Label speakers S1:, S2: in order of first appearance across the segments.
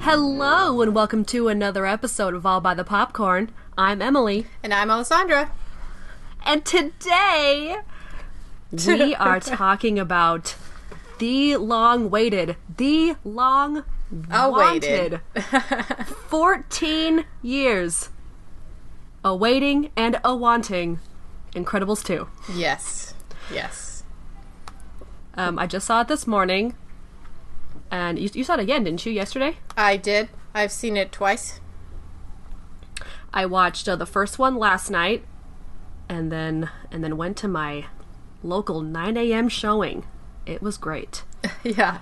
S1: Hello and welcome to another episode of All by the Popcorn. I'm Emily,
S2: And I'm Alessandra.
S1: and today we are talking about the the long wanted,
S2: Awaited.
S1: 14 years awaiting and a wanting Incredibles 2.
S2: Yes. Yes.
S1: Um, I just saw it this morning, and you, you saw it again, didn't you, yesterday?
S2: I did. I've seen it twice.
S1: I watched uh, the first one last night, and then and then went to my local 9 a.m. showing. It was great.
S2: yeah.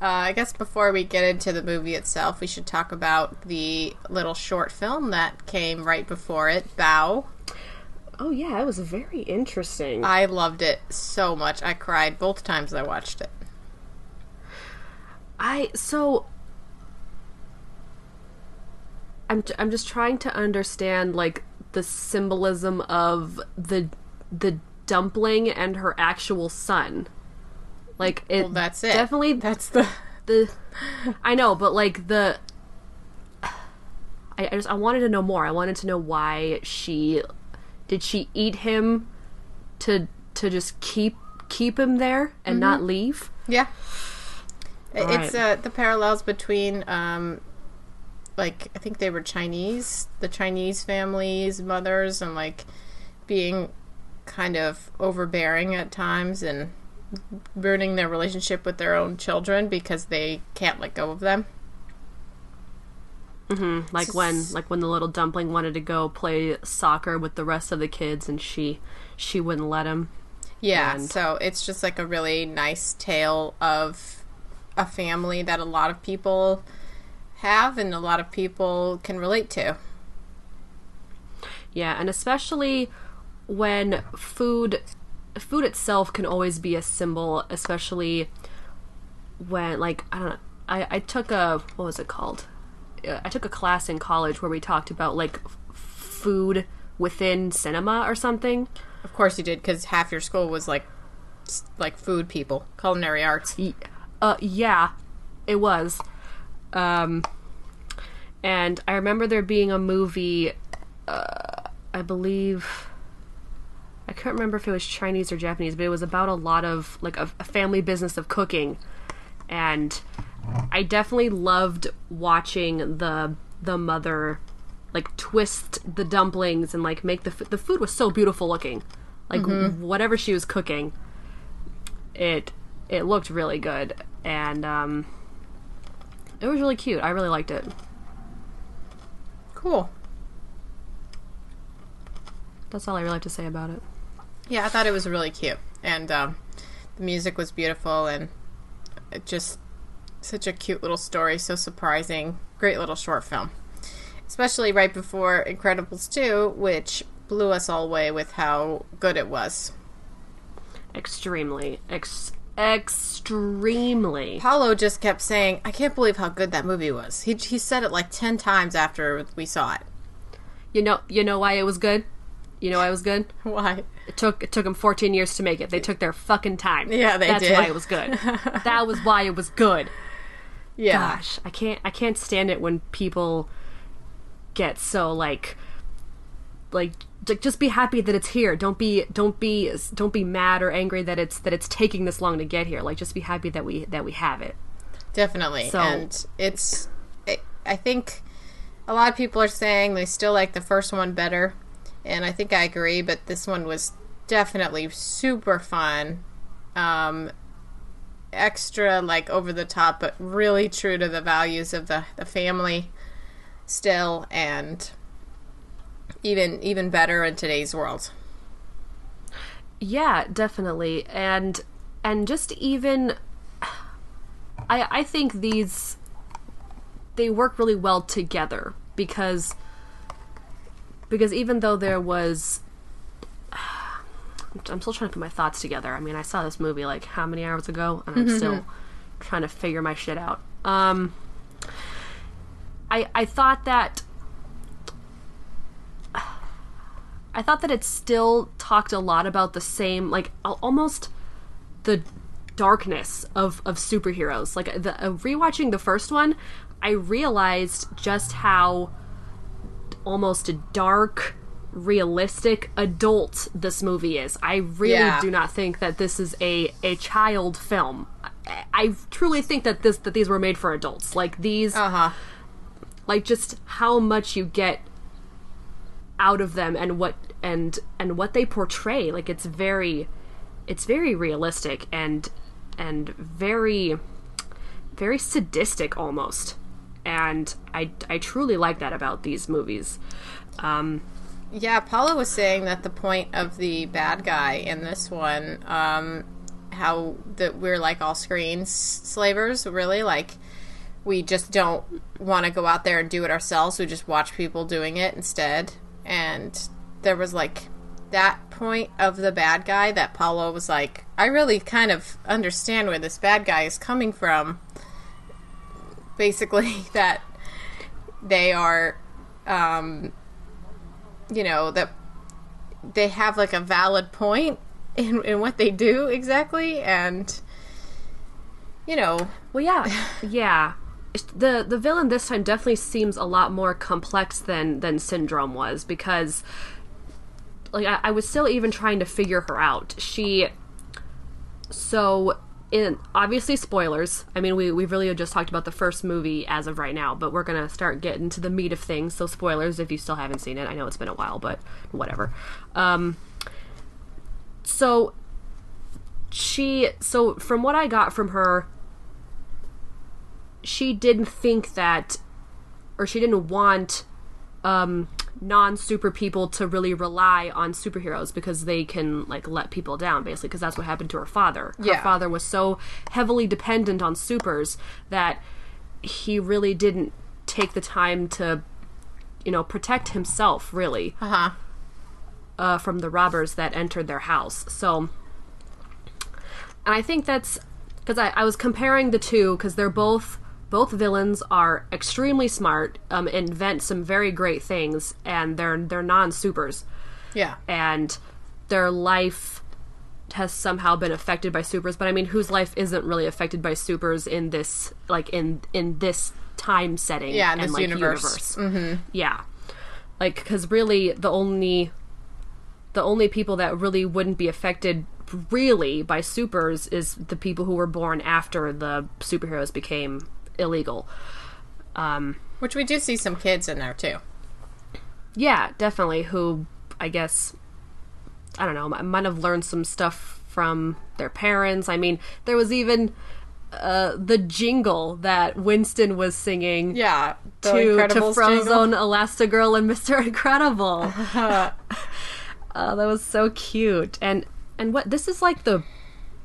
S2: Uh, I guess before we get into the movie itself, we should talk about the little short film that came right before it, Bao.
S1: Oh yeah, it was very interesting.
S2: I loved it so much. I cried both times I watched it.
S1: I so I'm I'm just trying to understand like the symbolism of the the dumpling and her actual son. Like it
S2: Well, that's it.
S1: Definitely
S2: That's the.
S1: the I know, but like the I, I just I wanted to know more. I wanted to know why she did she eat him to to just keep keep him there and mm-hmm. not leave?
S2: Yeah. It's
S1: right.
S2: uh, the parallels between, um, like, I think they were Chinese, the Chinese families, mothers, and like being kind of overbearing at times and ruining their relationship with their own children because they can't let go of them.
S1: Like when like when the little dumpling wanted to go play soccer with the rest of the kids and she she wouldn't let him.
S2: Yeah,
S1: And-
S2: so it's just like a really nice tale of a family that a lot of people have and a lot of people can relate to.
S1: Yeah, and especially when food food itself can always be a symbol, especially when like I don't know. I, I took a what was it called? Uh, I took a class in college where we talked about like f- food within cinema or something.
S2: Of course you did, because half your school was like, like food people, culinary arts.
S1: Y- Uh, yeah, it was. Um, and I remember there being a movie. Uh, I believe. I can't remember if it was Chinese or Japanese, but it was about a lot of like a, a family business of cooking, and I definitely loved watching the the mother like twist the dumplings and like make the f- the food was so beautiful looking, like whatever she was cooking it it looked really good and um it was really cute. I really liked it.
S2: Cool.
S1: that's all i really have to say about it.
S2: Yeah, I thought it was really cute, and um, the music was beautiful, and it just such a cute little story, so surprising, great little short film, especially right before Incredibles two, which blew us all away with how good it was.
S1: extremely ex- extremely
S2: Paulo just kept saying, "I can't believe how good that movie was." He he said it like ten times after we saw it.
S1: you know you know why it was good you know why it was good
S2: Why?
S1: it took it took them 14 years to make it they took their fucking time
S2: Yeah, they
S1: that's
S2: did.
S1: why it was good that was why it was good
S2: Yeah.
S1: gosh i can't i can't stand it when people get so like like just be happy that it's here don't be don't be don't be mad or angry that it's that it's taking this long to get here like just be happy that we that we have it
S2: Definitely.
S1: So-
S2: and it's, I I think a lot of people are saying they still like the first one better. And I think I agree, but this one was definitely super fun. Um, extra, like, over the top, but really true to the values of the, the family still. And even even better in today's world.
S1: Yeah, definitely. And and just even I I think these they work really well together because because even though there was I'm still trying to put my thoughts together. I mean, I saw this movie like how many hours ago and I'm still trying to figure my shit out. Um I I thought that I thought that it still talked a lot about the same, like almost the darkness of of superheroes. Like the uh, rewatching the first one, I realized just how almost dark, realistic adult this movie is. I really
S2: Yeah.
S1: do not think that this is a a child film. I, I truly think that this that these were made for adults. Like these
S2: Uh huh.
S1: like just how much you get out of them and what and and what they portray like it's very it's very realistic and and very very sadistic almost and i i truly like that about these movies um
S2: Yeah, Paula was saying that the point of the bad guy in this one, um, how that we're like all screen slavers, really like we just don't want to go out there and do it ourselves. We just watch people doing it instead. And there was like that point of the bad guy that Paula was like, I really kind of understand where this bad guy is coming from. Basically, that they are um, you know that they have like a valid point in, in what they do exactly. And you know
S1: well yeah. Yeah the the villain this time definitely seems a lot more complex than than syndrome was because like I, I was still even trying to figure her out. She so in obviously spoilers. I mean we, we really just talked about the first movie as of right now but we're gonna start getting to the meat of things. So spoilers if you still haven't seen it. I know it's been a while but whatever. Um so she so from what i got from her she didn't think that or she didn't want um non super people to really rely on superheroes because they can like let people down basically because that's what happened to her father her
S2: Yeah.
S1: father was so heavily dependent on supers that he really didn't take the time to you know protect himself really
S2: uh-huh
S1: uh, from the robbers that entered their house. So, and I think that's because I, I was comparing the two because they're both both villains are extremely smart, um, invent some very great things, and they're they're non supers,
S2: yeah
S1: and their life has somehow been affected by supers. But I mean, whose life isn't really affected by supers in this like in in this time setting?
S2: Yeah, in
S1: and,
S2: this
S1: like,
S2: universe.
S1: Mm-hmm. Yeah, like because really the only the only people that really wouldn't be affected really by supers is the people who were born after the superheroes became illegal. Um,
S2: which we do see some kids in there too
S1: yeah, definitely. Who I guess I don't know might have learned some stuff from their parents. I mean, there was even uh, the jingle that Winston was singing.
S2: yeah
S1: to, to
S2: jingle.
S1: Frozone, Elastigirl, and Mr. Incredible. oh, that was so cute. And and what this is like the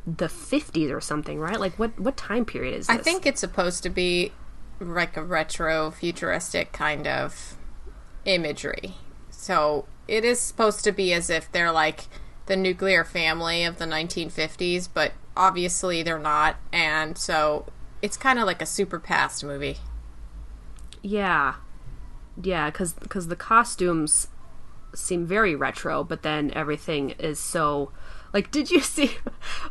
S1: the fifties or something, right? Like what what time period is this?
S2: i think it's supposed to be like a retro futuristic kind of imagery so it is supposed to be as if they're like the nuclear family of the 1950s but obviously they're not and so it's kind of like a super past movie
S1: Yeah, yeah, because the costumes seem very retro, but then everything is so like. Did you see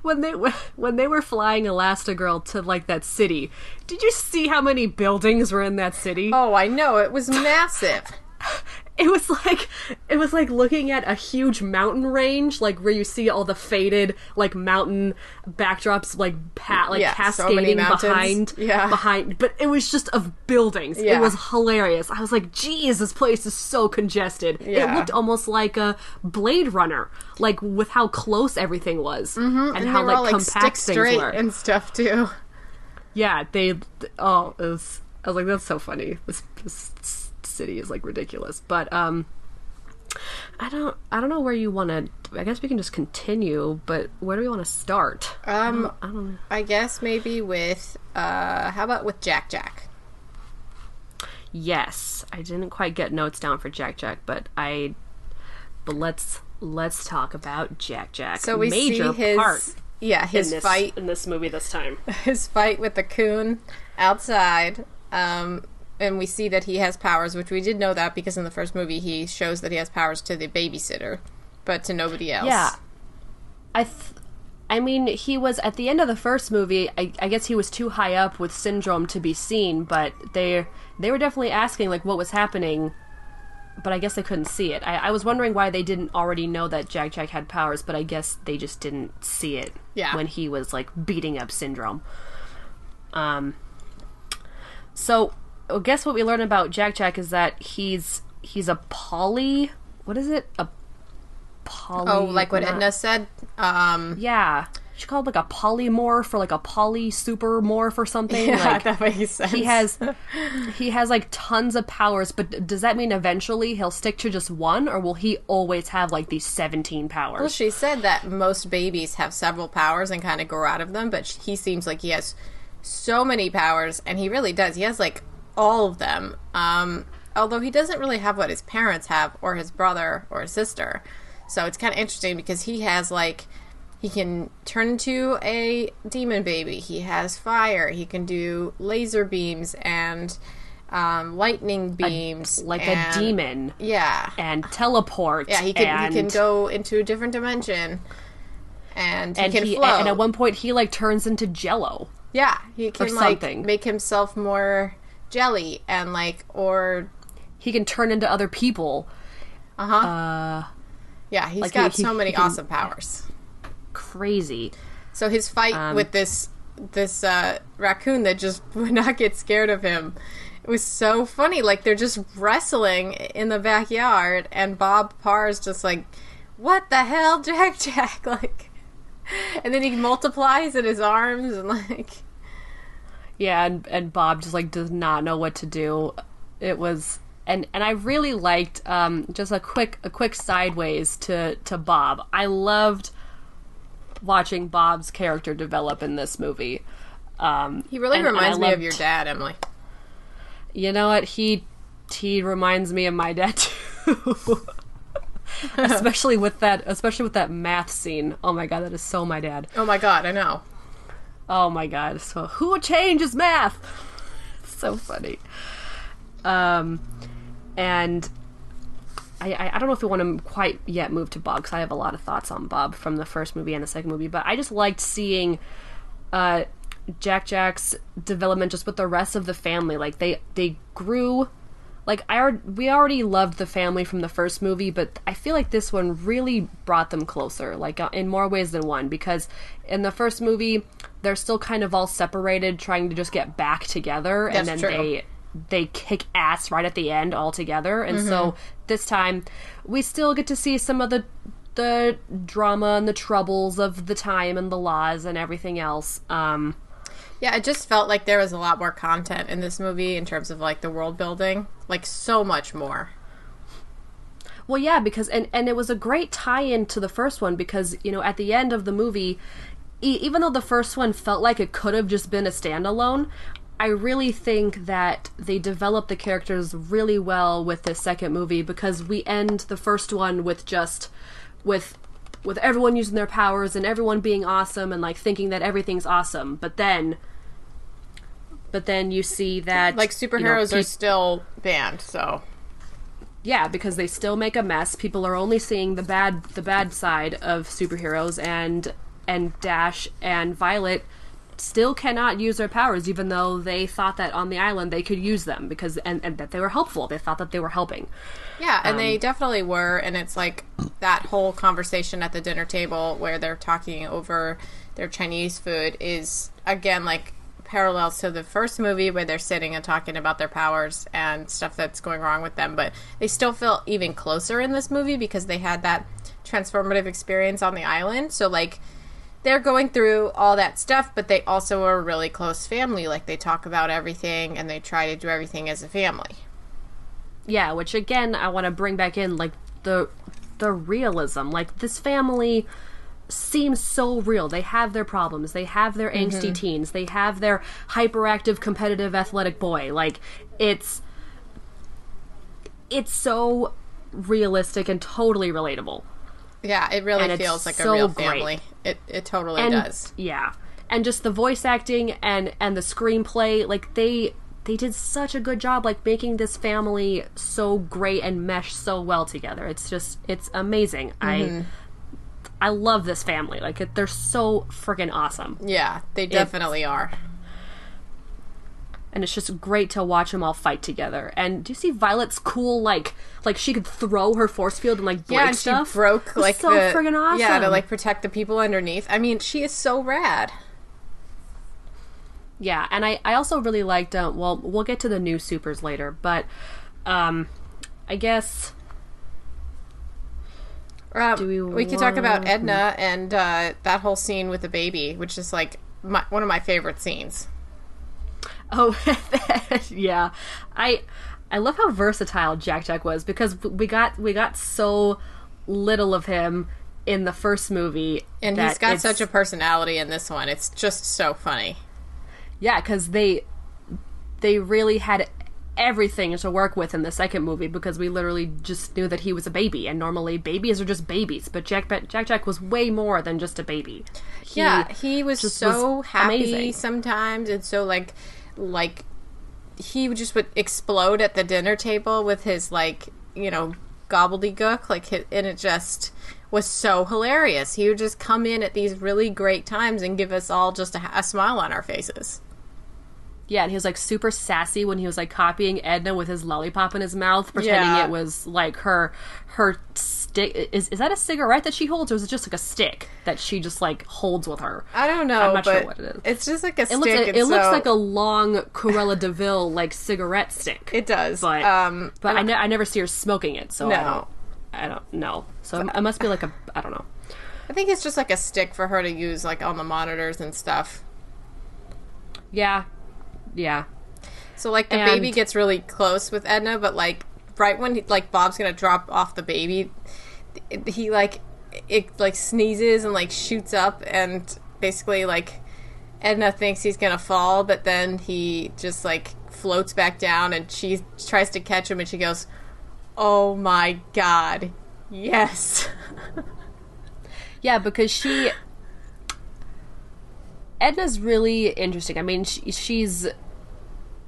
S1: when they were when they were flying Elastigirl to like that city? Did you see how many buildings were in that city?
S2: Oh, I know. It was massive.
S1: It was like it was like looking at a huge mountain range, like where you see all the faded like mountain backdrops, like pat like
S2: Yeah,
S1: cascading
S2: mountains.
S1: behind
S2: Yeah.
S1: behind. But it was just of buildings. It was hilarious. I was like, "Geez, this place is so congested." It looked almost like a Blade Runner, like with how close everything was and,
S2: Mm-hmm. And
S1: how
S2: they were
S1: like
S2: all like
S1: compact
S2: stick
S1: things were.
S2: and stuff too.
S1: Yeah, they. Oh, it was. I was like, that's so funny. This, this city is like ridiculous, but um, I don't I don't know where you want to. I guess we can just continue, but where do we want to start?
S2: Um,
S1: I don't know.
S2: I guess maybe with uh, how about with Jack Jack?
S1: Yes, I didn't quite get notes down for Jack Jack, but I. But let's let's talk about Jack Jack.
S2: So we
S1: Major
S2: see his
S1: part
S2: yeah
S1: in
S2: his
S1: this
S2: fight
S1: in this movie this time.
S2: his fight with the coon outside. Um, and we see that he has powers, which we did know that because in the first movie he shows that he has powers to the babysitter, but to nobody else.
S1: Yeah. I th- I mean, he was at the end of the first movie. I, I guess he was too high up with syndrome to be seen, but they they were definitely asking like what was happening. But I guess they couldn't see it. I, I was wondering why they didn't already know that Jack Jack had powers, but I guess they just didn't see it
S2: Yeah.
S1: when he was like beating up syndrome. Um. So, I guess what we learn about Jack Jack is that he's he's a poly. What is it? A poly.
S2: Oh, like what
S1: not-
S2: Edna said. Um,
S1: yeah. She called like a polymorph or like a poly super morph or something.
S2: yeah,
S1: like
S2: that makes sense.
S1: he has he has like tons of powers, but does that mean eventually he'll stick to just one or will he always have like these 17 powers?
S2: Well, she said that most babies have several powers and kind of grow out of them, but he seems like he has so many powers, and he really does. He has like all of them. Um, although he doesn't really have what his parents have, or his brother, or his sister. So it's kind of interesting because he has like he can turn into a demon baby. He has fire. He can do laser beams and um, lightning beams,
S1: like
S2: and-
S1: a demon
S2: Yeah,
S1: and teleport.
S2: yeah, he can
S1: and,
S2: he can go into a different dimension, and he
S1: and
S2: can
S1: he
S2: float.
S1: and at one point he like turns into jello.
S2: yeah, he can like
S1: something.
S2: make himself more jelly and like or
S1: He can turn into other people. Uh-huh.
S2: Uh Yeah, he's
S1: Like,
S2: got
S1: he-
S2: so
S1: he
S2: many
S1: can-
S2: awesome powers.
S1: Crazy.
S2: So his fight
S1: Um,
S2: with this this uh, raccoon that just would not get scared of him. It was so funny. Like they're just wrestling in the backyard, and Bob Parr's just like, "What the hell, Jack Jack?" Like, and then he multiplies in his arms and like.
S1: Yeah, and and Bob just like does not know what to do. It was and and I really liked um just a quick a quick sideways to to Bob. I loved watching Bob's character develop in this movie. Um
S2: He really
S1: and- and
S2: reminds me of your dad, Emily.
S1: You know what? He he reminds me of my dad too. especially with that especially with that math scene. Oh my god, that is so my dad.
S2: Oh my god, I know.
S1: Oh my god! So who changes math? so funny. Um, and I, I I don't know if we want to quite yet move to Bob because I have a lot of thoughts on Bob from the first movie and the second movie, but I just liked seeing uh Jack Jack's development just with the rest of the family. Like they they grew like I we already loved the family from the first movie, but I feel like this one really brought them closer, like uh, in more ways than one. Because in the first movie, they're still kind of all separated, trying to just get back together, and then
S2: true.
S1: they they kick ass right at the end all together. And so this time, we still get to see some of the the drama and the troubles of the time and the laws and everything else. Um,
S2: Yeah, it just felt like there was a lot more content in this movie in terms of like the world building, like so much more.
S1: Well, yeah, because and and it was a great tie-in to the first one because you know at the end of the movie, e- even though the first one felt like it could have just been a standalone, I really think that they developed the characters really well with this second movie because we end the first one with just with with everyone using their powers and everyone being awesome and like thinking that everything's awesome, but then. But then you see that
S2: Like
S1: you know,
S2: superheroes are still banned, so
S1: yeah, because they still make a mess. People are only seeing the bad the bad side of superheroes and and Dash and Violet still cannot use their powers even though they thought that on the island they could use them because and, and that they were helpful. They thought that they were helping.
S2: Yeah, and
S1: Um,
S2: they definitely were. And it's like that whole conversation at the dinner table where they're talking over their Chinese food is, again, like parallels to the first movie where they're sitting and talking about their powers and stuff that's going wrong with them. But they still feel even closer in this movie because they had that transformative experience on the island. So, like, they're going through all that stuff, but they also are a really close family. Like, they talk about everything and they try to do everything as a family.
S1: Yeah, which again I want to bring back in like the the realism. Like this family seems so real. They have their problems. They have their mm-hmm. angsty teens. They have their hyperactive competitive athletic boy. Like it's it's so realistic and totally relatable.
S2: Yeah, it really
S1: And
S2: feels like a
S1: so
S2: real
S1: great.
S2: family. It it totally
S1: and
S2: does.
S1: yeah and just the voice acting and and the screenplay like they they did such a good job like making this family so great and mesh so well together it's just it's amazing
S2: Mm-hmm.
S1: i i love this family like they're so freaking awesome
S2: Yeah, they definitely are.
S1: And it's just great to watch them all fight together and do you see violet's cool like like she could throw her force field and like break
S2: Yeah, and she broke like
S1: so
S2: the
S1: friggin' awesome
S2: yeah to like protect the people underneath. I mean, she is so rad.
S1: Yeah, and I, I also really liked. Uh, well, we'll get to the new supers later, but um, I guess
S2: Um,
S1: Do we
S2: we, could talk about Edna and uh, that whole scene with the baby, which is like my, one of my favorite scenes.
S1: oh yeah, I I love how versatile Jack Jack was because we got we got so little of him in the first movie,
S2: And he's got such a personality in this one. It's just so funny.
S1: yeah because they they really had everything to work with in the second movie because we literally just knew that he was a baby and normally babies are just babies but Jack Jack Jack was way more than just a baby. He-
S2: yeah, he was so
S1: was
S2: happy
S1: amazing.
S2: sometimes, and so like, like he just would explode at the dinner table with his like, you know, gobbledygook, like, and it just was so hilarious. He would just come in at these really great times and give us all just a, a smile on our faces.
S1: Yeah, and he was like super sassy when he was like copying Edna with his lollipop in his mouth, pretending
S2: Yeah.
S1: it was like her her stick. Is is that a cigarette that she holds, or is it just like a stick that she just like holds with her?
S2: I don't know,
S1: I'm not sure what it is.
S2: it's just like a
S1: It
S2: stick.
S1: looks like,
S2: and
S1: it looks like a long Cruella de Vil like cigarette stick.
S2: It does,
S1: but
S2: um,
S1: but I,
S2: and
S1: ne- I never see her smoking it, so I don't I don't know. So it must be like a I don't know.
S2: I think it's just like a stick for her to use, like on the monitors and stuff.
S1: Yeah, yeah.
S2: So like the
S1: And-
S2: baby gets really close with Edna, but like right when he, like Bob's gonna drop off the baby, he like it like sneezes and like shoots up and basically like Edna thinks he's gonna fall, but then he just like floats back down and she tries to catch him and she goes, "Oh my god, yes."
S1: Yeah, because she Edna's really interesting. I mean, she, she's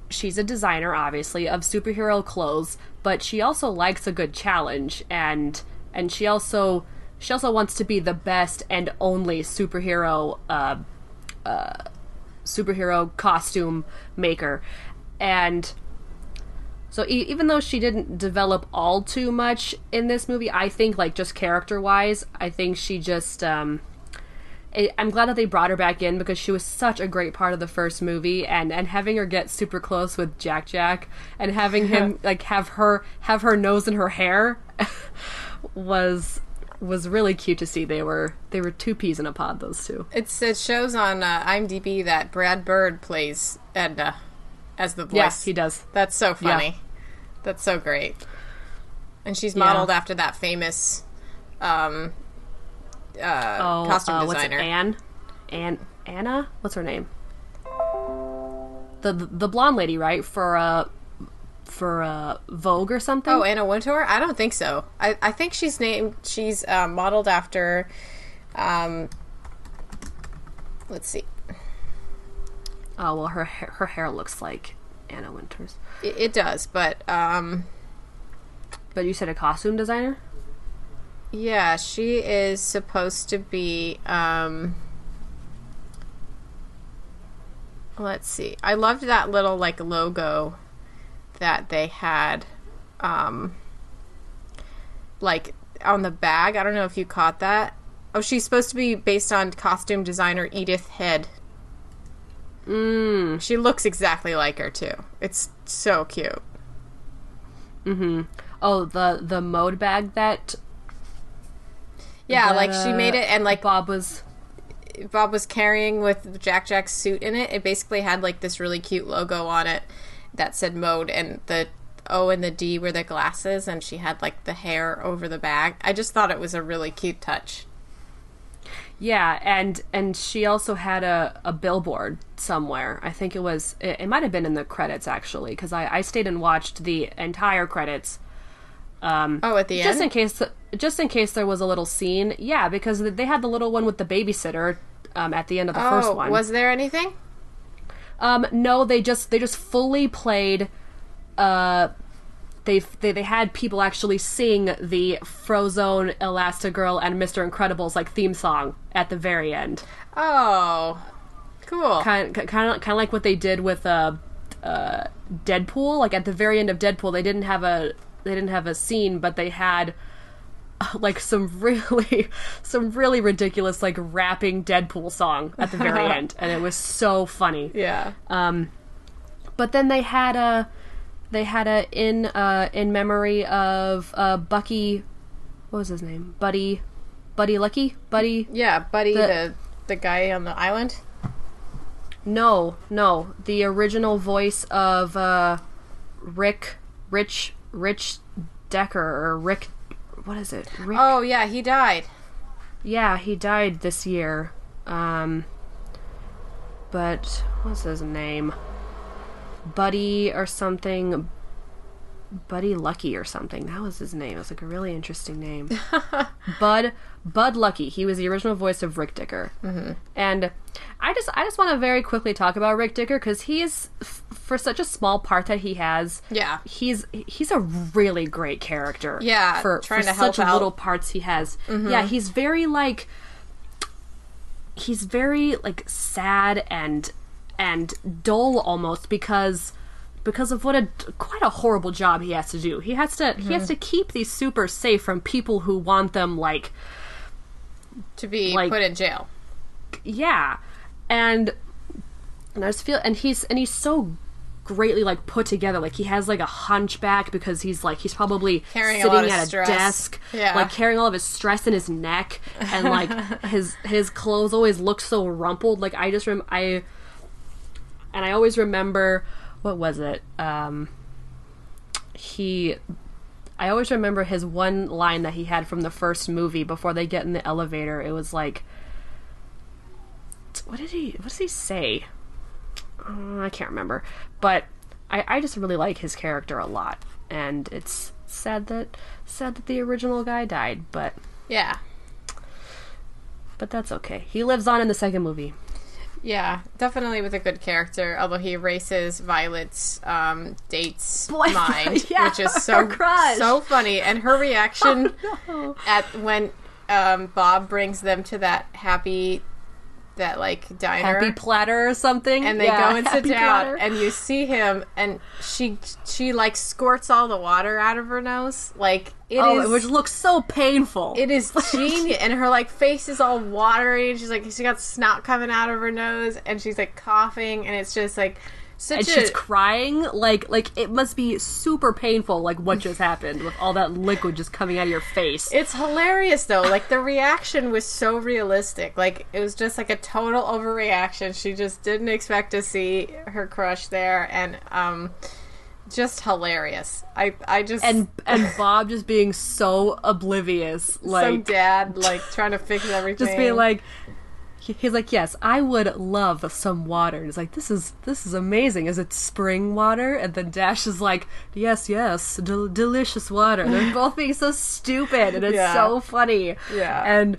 S1: she's a designer obviously of superhero clothes, but she also likes a good challenge and and she also she also wants to be the best and only superhero uh uh superhero costume maker. And so e- even though she didn't develop all too much in this movie, I think like just character wise, I think she just um I- I'm glad that they brought her back in because she was such a great part of the first movie and and having her get super close with Jack Jack and having him like have her have her nose in her hair was was really cute to see. They were they were two peas in a pod those two.
S2: It's it shows on uh, IMDb that Brad Bird plays Edna as the voice.
S1: Yes, he does.
S2: That's so funny. Yeah. That's so great. And she's
S1: Yeah.
S2: modeled after that famous um, uh,
S1: Oh,
S2: costume
S1: uh, what's it,
S2: designer.
S1: Anne? Anne Anna? What's her name? The the blonde lady, right? For uh for uh Vogue or something?
S2: Oh, Anna Wintour? I don't think so. I, I think she's named. She's uh, modeled after. Um, let's see.
S1: Oh, well her hair, her hair looks like Anna Wintour's.
S2: It, it does, but um,
S1: But you said a costume designer?
S2: Yeah, she is supposed to be. Um, let's see. I loved that little like logo that they had. Um, like on the bag. I don't know if you caught that. Oh, she's supposed to be based on costume designer Edith Head.
S1: Mm.
S2: She looks exactly like her too. It's so cute. Mm-hmm.
S1: Oh, the the mode bag that
S2: Yeah,
S1: that,
S2: like she made it and like
S1: Bob was
S2: Bob was carrying with Jack Jack's suit in it. It basically had like this really cute logo on it that said mode and the O and the D were the glasses, and she had like the hair over the bag. I just thought it was a really cute touch.
S1: Yeah, and and she also had a, a billboard somewhere. I think it was it, it might have been in the credits actually because I, I stayed and watched the entire credits. Um,
S2: Oh, at the
S1: just
S2: end?
S1: in case just in case there was a little scene. Yeah, because they had the little one with the babysitter um, at the end of the first one.
S2: was there anything?
S1: Um, no, they just they just fully played. Uh, they they they had people actually sing the Frozone, Elastigirl, and Mister Incredible's like theme song at the very end.
S2: Oh, cool.
S1: Kind kind of kind of like what they did with uh, uh, Deadpool. Like at the very end of Deadpool, they didn't have a they didn't have a scene, but they had like some really some really ridiculous like rapping Deadpool song at the very end, and it was so funny.
S2: Yeah.
S1: Um, but then they had a they had a in uh in memory of uh Bucky what was his name? Buddy Buddy Luckey? Buddy
S2: Yeah, Buddy,
S1: The-
S2: the the guy on the island.
S1: No, no. The original voice of uh Rick Rich Rich Decker or Rick what is it? Rick
S2: Oh yeah, he died.
S1: Yeah, he died this year. Um but what's his name? Buddy or something Buddy Luckey or something. That was his name. It was like a really interesting name. Bud Bud Luckey. He was the original voice of Rick Dicker. Mm-hmm. And I just I just want to very quickly talk about Rick Dicker because he is f- for such a small part that he has.
S2: Yeah.
S1: he's he's a really great character.
S2: Yeah,
S1: for,
S2: trying
S1: for
S2: to help
S1: such
S2: out.
S1: little parts he has. Yeah, he's very like he's very like sad and and dull almost because because of what a quite a horrible job he has to do. He has to he has to keep these supers safe from people who want them like
S2: To be
S1: Like-
S2: put in jail.
S1: yeah. And and I just feel and he's and he's so greatly like put together like he has like a hunchback because he's like he's probably
S2: Carrying a
S1: sitting
S2: of
S1: at a
S2: stress.
S1: desk
S2: Yeah.
S1: like carrying all of his stress in his neck and like his his clothes always look so rumpled like i just rem i and i always remember what was it? Um he i always remember his one line that he had from the first movie before they get in the elevator. It was like what did he what does he say? Uh, i can't remember. But I, I just really like his character a lot. And it's sad that sad that the original guy died but
S2: Yeah.
S1: but that's okay. He lives on in the second movie
S2: Yeah, definitely with a good character. Although he erases Violet's um, date's
S1: Boyfriend,
S2: mind,
S1: yeah,
S2: which is so so funny, and her reaction
S1: Oh,
S2: at when um, Bob brings them to that happy, that like diner,
S1: happy platter or something
S2: and they
S1: Yeah,
S2: go and sit down,
S1: Platter.
S2: and you see him, and she she like squirts all the water out of her nose, like it oh, is.
S1: oh, which looks so painful
S2: It is genius, and her like face is all watery, and she's like she got snot coming out of her nose, and she's like coughing, and it's just like such
S1: and
S2: a
S1: she's crying like like it must be super painful like what just happened with all that liquid just coming out of your face
S2: It's hilarious though. Like the reaction was so realistic. Like it was just like a total overreaction. She just didn't expect to see her crush there, and um, just hilarious. I I just
S1: and and bob just being so oblivious
S2: some
S1: like
S2: dad like trying to fix everything.
S1: just being like he- he's like yes i would love some water. And he's like this is this is amazing. Is it spring water? And then dash is like yes yes del- delicious water. And they're both being so stupid and it's
S2: Yeah.
S1: so funny.
S2: Yeah.
S1: and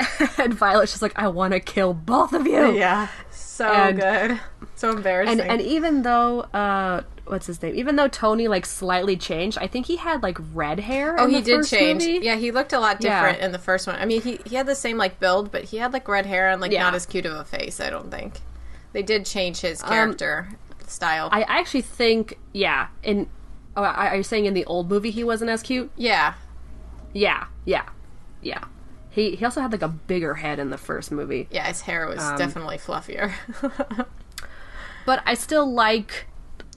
S1: and violet's just like i want to kill both of you.
S2: Yeah, so
S1: And-
S2: good, so embarrassing.
S1: and and even though uh what's his name even though tony like slightly changed i think he had like red hair
S2: Oh, he did change.
S1: movie.
S2: Yeah, he looked a lot
S1: Yeah.
S2: different in the first one. I mean, he he had the same like build, but he had like red hair and like
S1: Yeah.
S2: not as cute of a face. I don't think they did change his character style.
S1: Um, I actually think, yeah. In oh, are are you saying in the old movie he wasn't as cute?
S2: yeah,
S1: Yeah, yeah, yeah. He he also had like a bigger head in the first movie,
S2: yeah, his hair was
S1: Um,
S2: definitely fluffier.
S1: but I still like.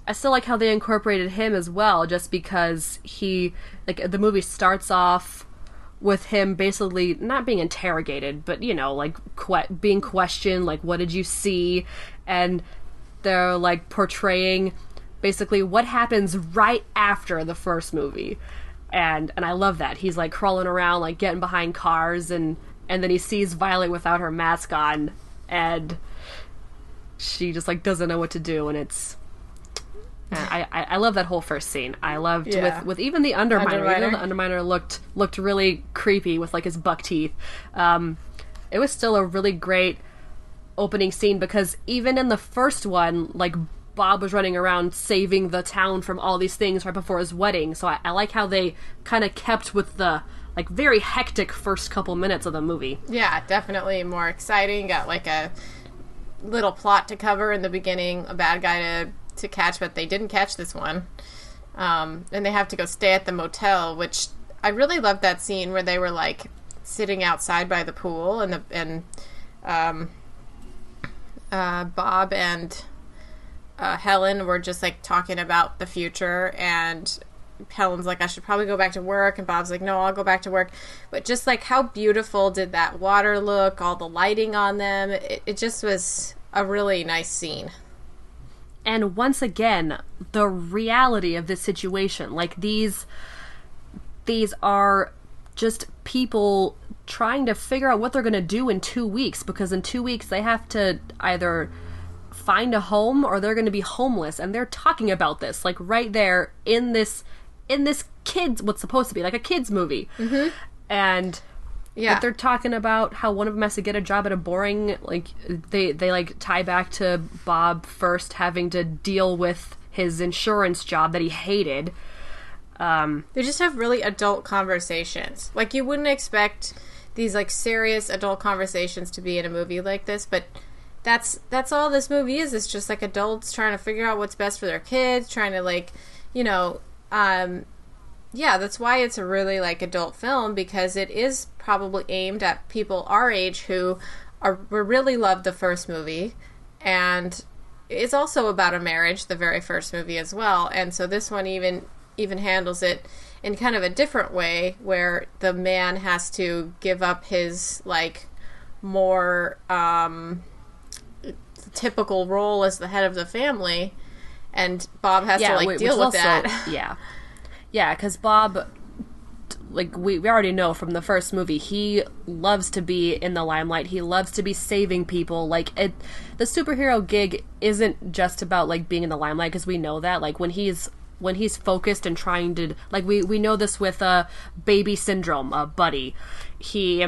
S1: I still like how they incorporated him as well, just because he like the movie starts off with him basically not being interrogated, but you know, like que- being questioned, like what did you see, and they're like portraying basically what happens right after the first movie. And and I love that. He's like crawling around like getting behind cars and and then he sees Violet without her mask on and she just like doesn't know what to do and it's I, I, I love that whole first scene. I loved
S2: Yeah.
S1: with with even the underminer. Even though the underminer looked looked really creepy with like his buck teeth. Um, it was still a really great opening scene because even in the first one, like Bob was running around saving the town from all these things right before his wedding. So I, I like how they kind of kept with the like very hectic first couple minutes of the movie.
S2: Yeah, definitely more exciting. Got like a little plot to cover in the beginning, a bad guy to to catch, but they didn't catch this one. Um, and they have to go stay at the motel, which I really loved that scene where they were like sitting outside by the pool, and the and um, uh, Bob and uh, Helen were just like talking about the future. And Helen's like I should probably go back to work. And Bob's like no I'll go back to work. But just like how beautiful did that water look all the lighting on them. It, it just was a really nice scene
S1: and once again the reality of this situation like these these are just people trying to figure out what they're going to do in 2 weeks because in 2 weeks they have to either find a home or they're going to be homeless and they're talking about this like right there in this in this kids what's supposed to be like a kids movie mm-hmm. and
S2: yeah
S1: but they're talking about how one of them has to get a job at a boring like they they like tie back to Bob first having to deal with his insurance job that he hated. Um,
S2: they just have really adult conversations like you wouldn't expect these like serious adult conversations to be in a movie like this but that's that's all this movie is it's just like adults trying to figure out what's best for their kids trying to like you know um yeah that's why it's a really like adult film because it is probably aimed at people our age who are were really loved the first movie and it's also about a marriage the very first movie as well and so this one even even handles it in kind of a different way where the man has to give up his like more um typical role as the head of the family and Bob has to like deal with
S1: is
S2: that.
S1: yeah, yeah, because Bob, like we we already know from the first movie, he loves to be in the limelight. He loves to be saving people. Like it, the superhero gig isn't just about like being in the limelight because we know that. Like when he's when he's focused and trying to like we we know this with uh baby syndrome, uh, Buddy. He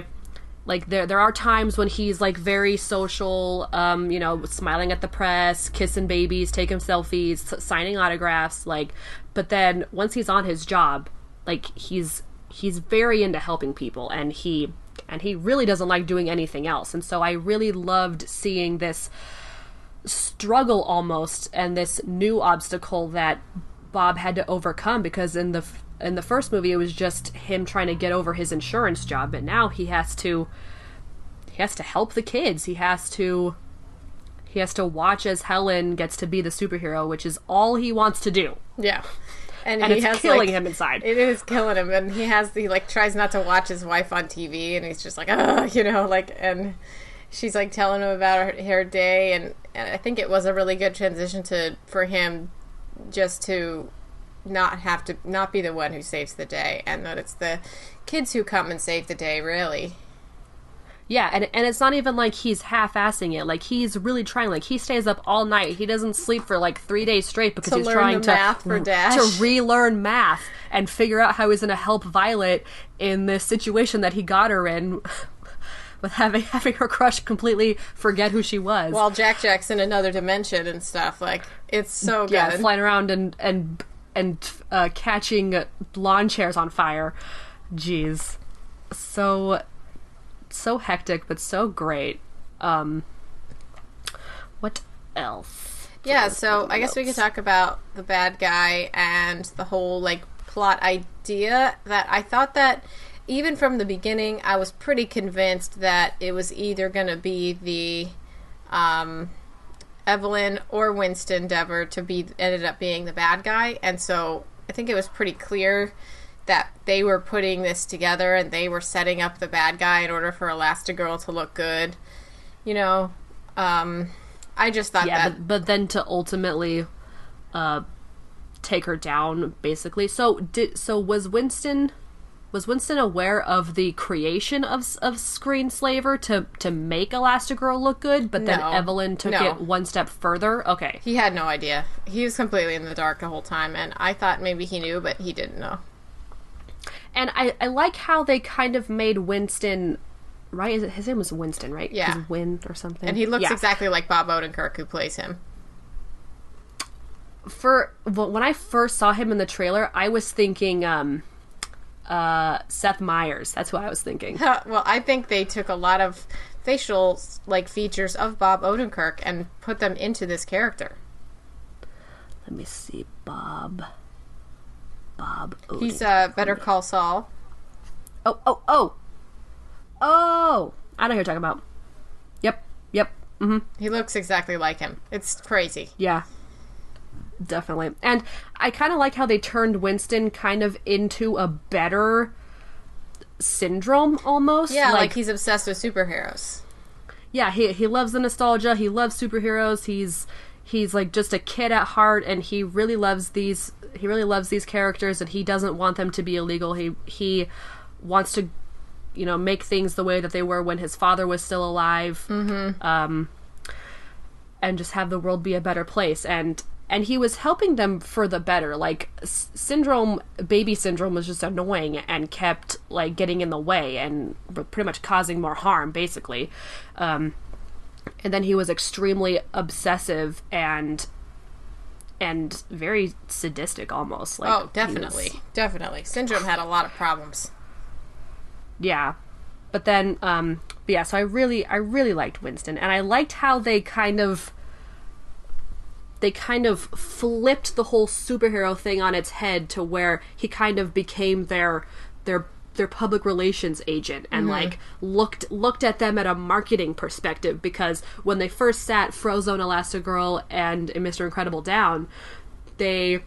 S1: like there there are times when he's like very social um you know smiling at the press kissing babies taking selfies signing autographs like but then once he's on his job like he's he's very into helping people and he and he really doesn't like doing anything else. And so i really loved seeing this struggle almost and this new obstacle that Bob had to overcome because in the in the first movie it was just him trying to get over his insurance job but now he has to he has to help the kids. He has to he has to watch as Helen gets to be the superhero which is all he wants to do.
S2: Yeah. And,
S1: and
S2: he
S1: it's
S2: has
S1: killing
S2: like,
S1: him inside.
S2: It is killing him, and he has he like tries not to watch his wife on TV, and he's just like, oh, you know, like, and she's like telling him about her, her day, and, and I think it was a really good transition to for him just to not have to not be the one who saves the day, and that it's the kids who come and save the day, really.
S1: Yeah, and and it's not even like he's half-assing it. Like he's really trying. Like he stays up all night. He doesn't sleep for like three days straight because he's trying to
S2: math for Dash.
S1: to relearn math and figure out how he's going to help Violet in this situation that he got her in, with having having her crush completely forget who she was.
S2: While Jack Jack's in another dimension and stuff, like it's so
S1: yeah,
S2: good.
S1: flying around and and and uh, catching lawn chairs on fire. Jeez, so so hectic, but so great. Um, what else?
S2: Yeah, so I guess we could talk about the bad guy and the whole like plot idea that I thought that even from the beginning I was pretty convinced that it was either going to be the um Evelyn or Winston Deavor to be ended up being the bad guy and so I think it was pretty clear that they were putting this together and they were setting up the bad guy in order for Elastigirl to look good. You know, um I just thought
S1: Yeah,
S2: that
S1: but but then to ultimately uh, take her down basically. So did so was Winston was Winston aware of the creation of of Screenslaver to to make Elastigirl look good, but then
S2: No.
S1: Evelyn took
S2: No.
S1: it one step further? Okay.
S2: He had no idea. He was completely in the dark the whole time, and I thought maybe he knew, but he didn't know.
S1: And I, I like how they kind of made Winston right. Is it, his name was Winston, right?
S2: Yeah.
S1: His Win or something.
S2: And he looks
S1: Yeah.
S2: exactly like Bob Odenkirk, who plays him.
S1: for well, when I first saw him in the trailer, I was thinking um uh Seth Meyers. That's what I was thinking.
S2: well, I think they took a lot of facial like features of Bob Odenkirk and put them into this character.
S1: Let me see, Bob. Bob.
S2: He's
S1: Odenkirk.
S2: uh, Better Call Saul.
S1: oh oh oh oh. I know who you're talking about. Yep. Yep. Mm-hmm.
S2: He looks exactly like him. It's crazy.
S1: Yeah. Definitely. And I kind of like how they turned Winston kind of into a better syndrome almost.
S2: Yeah, like, he's obsessed with superheroes.
S1: yeah he he loves the nostalgia he loves superheroes he's he's like just a kid at heart and he really loves these he really loves these characters and he doesn't want them to be illegal he he wants to you know make things the way that they were when his father was still alive mm-hmm. um and just have the world be a better place and and he was helping them for the better like S- syndrome baby syndrome was just annoying and kept like getting in the way and pretty much causing more harm basically um and then he was extremely obsessive and and very sadistic almost like
S2: Oh,
S1: he was-
S2: definitely. Definitely. Syndrome had a lot of problems.
S1: yeah but then um but yeah so i really i really liked winston and i liked how they kind of they kind of flipped the whole superhero thing on its head to where he kind of became their their their public relations agent and mm-hmm. like looked looked at them at a marketing perspective because when they first sat Frozone Elastigirl and Mr. Incredible down, they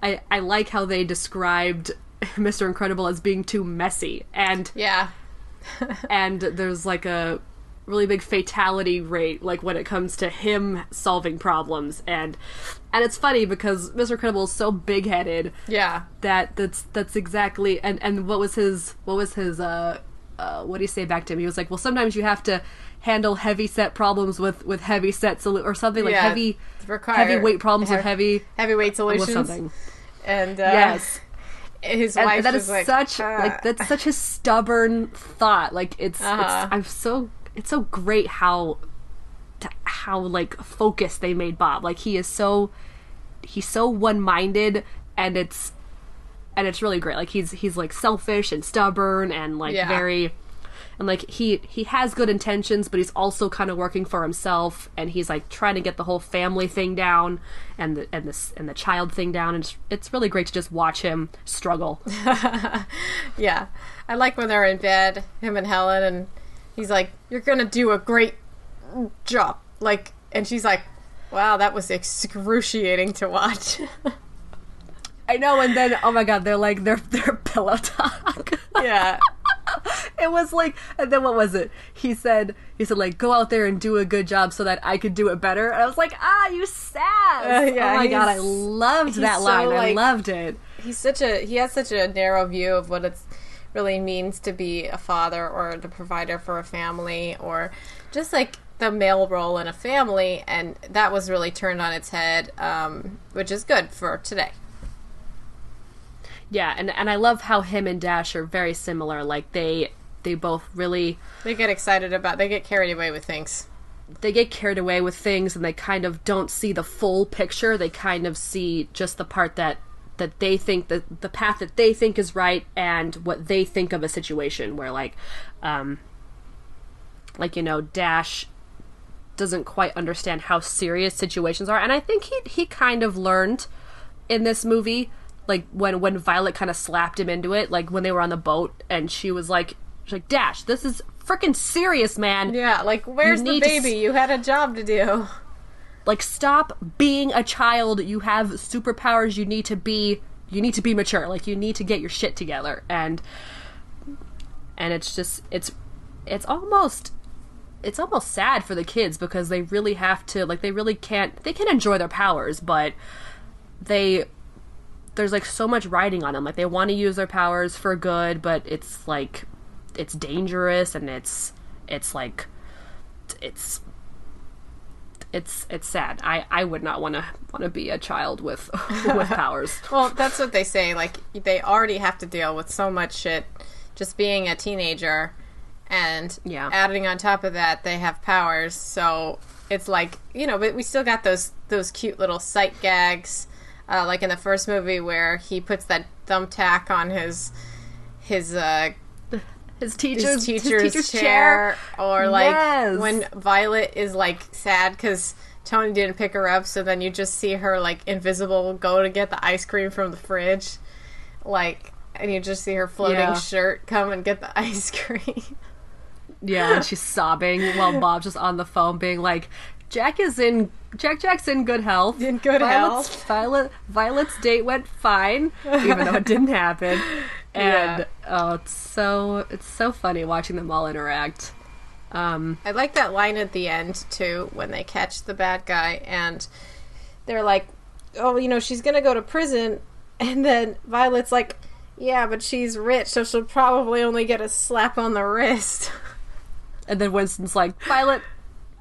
S1: I I like how they described Mr. Incredible as being too messy and
S2: Yeah.
S1: and there's like a really big fatality rate like when it comes to him solving problems and and it's funny because Mr. Incredible is so big-headed
S2: Yeah.
S1: that that's that's exactly and and what was his what was his uh uh what do you say back to him he was like well sometimes you have to handle heavy set problems with with heavy set solu- or something like
S2: Yeah,
S1: heavy heavy weight problems with
S2: hev-
S1: heavy
S2: Heavyweight
S1: with
S2: solutions.
S1: something
S2: And uh,
S1: yes
S2: his
S1: and
S2: wife
S1: that
S2: was
S1: is
S2: like,
S1: such
S2: "Ah."
S1: like that's such a stubborn thought like it's,
S2: Uh-huh.
S1: it's i'm so it's so great how how like focused they made bob like he is so he's so one-minded and it's and it's really great like he's he's like selfish and stubborn and like
S2: Yeah.
S1: very and like he he has good intentions but he's also kind of working for himself and he's like trying to get the whole family thing down and the and this and the child thing down and it's, it's really great to just watch him struggle
S2: Yeah. I like when they're in bed, him and Helen, and he's like, You're gonna do a great job. Like, and she's like, Wow, that was excruciating to watch.
S1: I know, and then oh my god, they're like their their pillow talk.
S2: yeah.
S1: it was like, and then what was it? He said he said like go out there and do a good job so that I could do it better. And I was like, ah, you sass.
S2: Uh, yeah,
S1: oh my god, I loved that
S2: so,
S1: line. I loved it.
S2: He's such a he has such a narrow view of what it's really means to be a father or the provider for a family or just like the male role in a family and that was really turned on its head um, which is good for today
S1: Yeah, and and I love how him and Dash are very similar. Like they they both really
S2: they get excited about they get carried away with things
S1: they get carried away with things and they kind of don't see the full picture. They kind of see just the part that that they think that the path that they think is right and what they think of a situation where like um like you know Dash doesn't quite understand how serious situations are. And I think he he kind of learned in this movie like when when Violet kind of slapped him into it like when they were on the boat and she was like she's like Dash this is freaking serious man.
S2: Yeah like where's the
S1: need to
S2: baby? you had a job to do
S1: like stop being a child. You have superpowers. You need to be you need to be mature. Like you need to get your shit together. And and it's just it's it's almost it's almost sad for the kids because they really have to like they really can't they can enjoy their powers but they there's like so much riding on them. Like they want to use their powers for good, but it's like it's dangerous and it's it's like it's it's it's sad. I I would not want to want to be a child with with powers.
S2: Well, that's what they say. Like they already have to deal with so much shit just being a teenager, and
S1: Yeah.
S2: adding on top of that, they have powers. So it's like you know, but we still got those those cute little sight gags, uh, like in the first movie where he puts that thumbtack on his his uh,
S1: His
S2: his
S1: teacher's
S2: teacher's, chair, or like
S1: Yes.
S2: when Violet is like sad because Tony didn't pick her up, so then you just see her like invisible go to get the ice cream from the fridge, like, and you just see her floating
S1: Yeah.
S2: shirt come and get the ice cream.
S1: Yeah, and she's sobbing while Bob's just on the phone being like, Jack is in Jack Jack's in good health.
S2: In good
S1: Violet's,
S2: health.
S1: Violet Violet's date went fine, even though it didn't happen. And
S2: Yeah.
S1: oh, it's so it's so funny watching them all interact. Um,
S2: I like that line at the end too when they catch the bad guy and they're like, "Oh, you know, she's gonna go to prison," and then Violet's like, "Yeah, but she's rich, so she'll probably only get a slap on the wrist."
S1: and then Winston's like, Violet,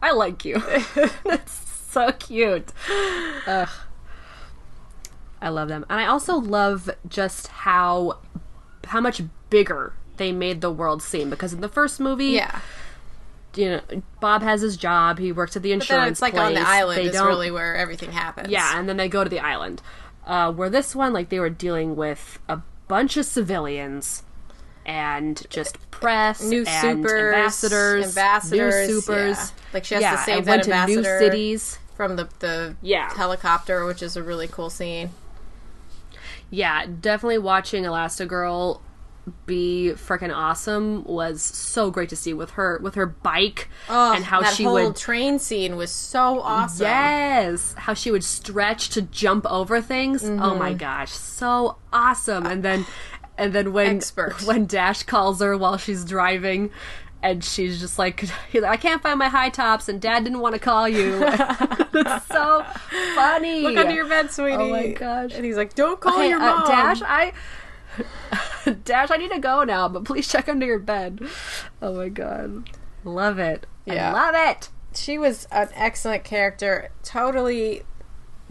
S1: I like you. That's so cute. Ugh. I love them. And I also love just how how much bigger they made the world seem because in the first movie,
S2: yeah.
S1: you know, Bob has his job, he works at the insurance.
S2: But then it's like
S1: place.
S2: on the island
S1: They
S2: is really where everything happens.
S1: Yeah, and then they go to the island. Uh, where this one, like, they were dealing with a bunch of civilians and just press,
S2: New
S1: and
S2: supers,
S1: ambassadors,
S2: ambassadors,
S1: new supers.
S2: yeah. Like, she has to
S1: yeah,
S2: save that
S1: went to new cities.
S2: from the the
S1: Yeah.
S2: helicopter, which is a really cool scene.
S1: Yeah, definitely watching Elastigirl be freaking awesome was so great to see with her with her bike
S2: Oh,
S1: and how
S2: that
S1: she
S2: whole
S1: would
S2: train scene was so awesome.
S1: Yes, how she would stretch to jump over things. Oh
S2: Mm-hmm.
S1: my gosh, so awesome! And then, and then when
S2: Expert.
S1: when Dash calls her while she's driving, and she's just like, "I can't find my high tops," and Dad didn't want to call you. It's so funny.
S2: Look under your bed, sweetie.
S1: Oh my gosh.
S2: And he's like, "Don't call
S1: Hey,
S2: your
S1: uh,
S2: mom."
S1: Dash, I. Dash, I need to go now, but please check under your bed. Oh my god. Love it.
S2: Yeah.
S1: I love it.
S2: she was an excellent character. Totally,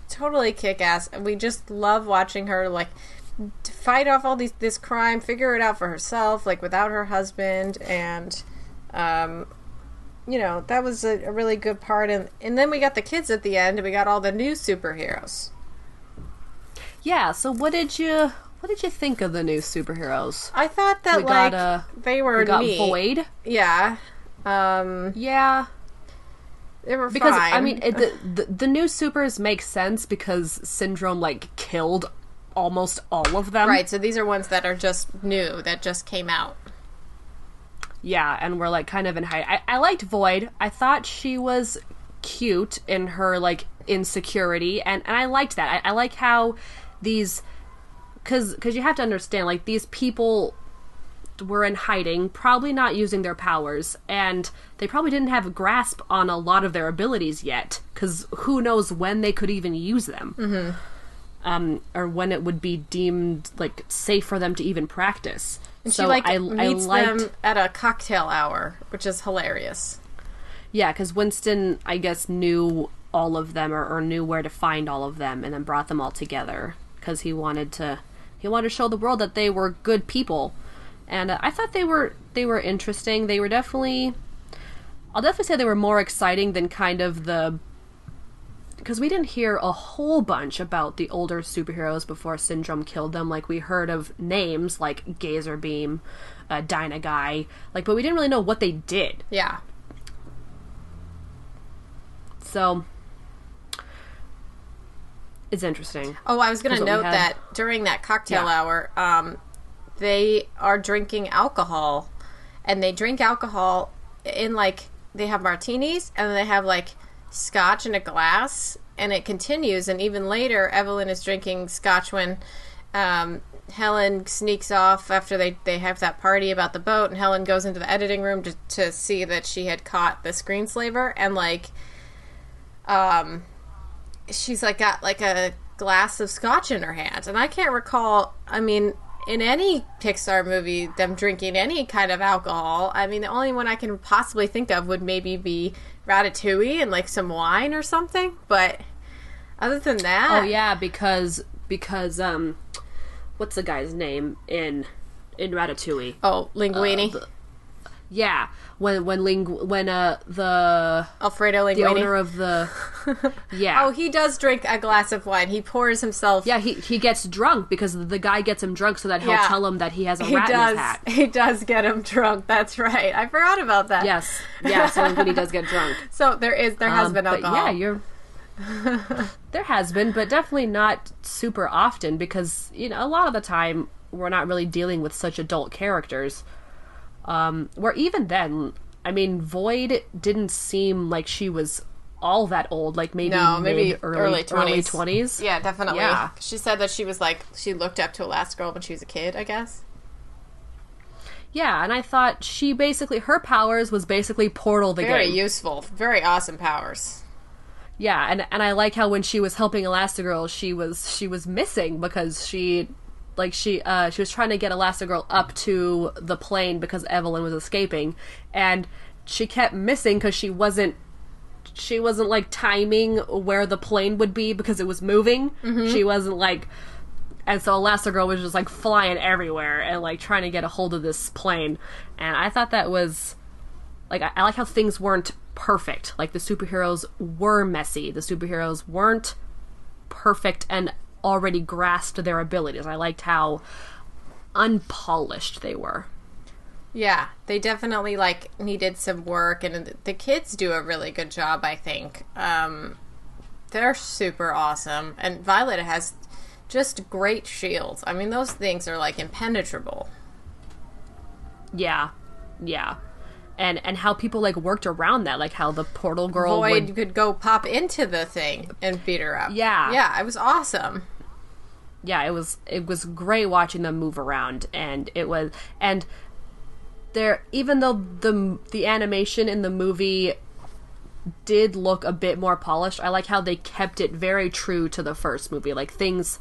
S2: totally kick ass. And we just love watching her like fight off all these this crime, figure it out for herself, like without her husband, and um, you know that was a, a really good part. And and then we got the kids at the end, and we got all the new superheroes.
S1: Yeah, so what did you what did you think of the new superheroes?
S2: I thought that
S1: We
S2: like
S1: got, uh,
S2: they were
S1: We got
S2: neat.
S1: Void.
S2: Yeah. Um,
S1: Yeah,
S2: they were
S1: because
S2: fine.
S1: I mean, it, the, the the new supers make sense because Syndrome like killed almost all of them.
S2: right. So these are ones that are just new that just came out.
S1: Yeah, and we're like kind of in high. I, I liked Void. I thought she was cute in her like insecurity, and and I liked that. I, I like how these because because you have to understand like these people were in hiding, probably not using their powers, and they probably didn't have a grasp on a lot of their abilities yet. Because who knows when they could even use them, mm-hmm. um, or when it would be deemed like safe for them to even practice.
S2: And
S1: so
S2: she like
S1: I, I
S2: meets
S1: liked,
S2: them at a cocktail hour, which is hilarious.
S1: Yeah, because Winston, I guess, knew all of them or, or knew where to find all of them, and then brought them all together because he wanted to he wanted to show the world that they were good people. And uh, I thought they were they were interesting. They were definitely, I'll definitely say they were more exciting than kind of the because we didn't hear a whole bunch about the older superheroes before Syndrome killed them. Like we heard of names like Gazerbeam, uh, Dynaguy, like, but we didn't really know what they did.
S2: Yeah.
S1: So it's interesting.
S2: Oh, I was going to
S1: That's what we
S2: note that during that cocktail
S1: Yeah.
S2: hour, um, they are drinking alcohol, and they drink alcohol in like they have martinis, and they have like scotch in a glass, and it continues. And even later, Evelyn is drinking scotch when um, Helen sneaks off after they they have that party about the boat, and Helen goes into the editing room to to see that she had caught the screenslaver, and like um she's like got like a glass of scotch in her hand. And I can't recall, I mean, in any Pixar movie, them drinking any kind of alcohol. I mean, the only one I can possibly think of would maybe be Ratatouille and like some wine or something. But other than that,
S1: Oh yeah, because because um, what's the guy's name in in Ratatouille?
S2: Oh, Linguini.
S1: Uh, the- Yeah, when when ling when uh the
S2: Alfredo
S1: the owner of the yeah
S2: oh, he does drink a glass of wine. He pours himself.
S1: yeah he he gets drunk because the guy gets him drunk so that he'll
S2: Yeah.
S1: tell him that he has a
S2: he
S1: rat in
S2: does.
S1: his hat.
S2: He does get him drunk. That's right. I forgot about that.
S1: Yes, yeah. So when he does get drunk,
S2: So there is there has
S1: Um,
S2: been alcohol.
S1: yeah, you're. there has been, but definitely not super often because you know a lot of the time we're not really dealing with such adult characters. Um, where even then, I mean, Void didn't seem like she was all that old. Like maybe
S2: no, maybe early
S1: early
S2: twenties. Yeah, definitely.
S1: Yeah.
S2: She said that she was like she looked up to Elastigirl when she was a kid. I guess.
S1: Yeah, and I thought she basically her powers was basically Portal the
S2: Very
S1: game.
S2: useful. Very awesome powers.
S1: Yeah, and and I like how when she was helping Elastigirl, she was she was missing because she like she uh she was trying to get Elastigirl up to the plane because Evelyn was escaping and she kept missing cuz she wasn't she wasn't like timing where the plane would be because it was moving. She wasn't like and so Elastigirl was just like flying everywhere and like trying to get a hold of this plane. And I thought that was like I, I like how things weren't perfect. Like the superheroes were messy. The superheroes weren't perfect and already grasped their abilities. I liked how unpolished they were.
S2: Yeah, they definitely like needed some work, and the kids do a really good job. I think um, they're super awesome, and Violet has just great shields. I mean, those things are like impenetrable.
S1: Yeah. Yeah. And and how people like worked around that, like how the portal girl
S2: Void
S1: would
S2: could go pop into the thing and beat her up.
S1: Yeah.
S2: yeah, it was awesome.
S1: yeah, it was it was great watching them move around, and it was and there even though the the animation in the movie did look a bit more polished, I like how they kept it very true to the first movie. Like things,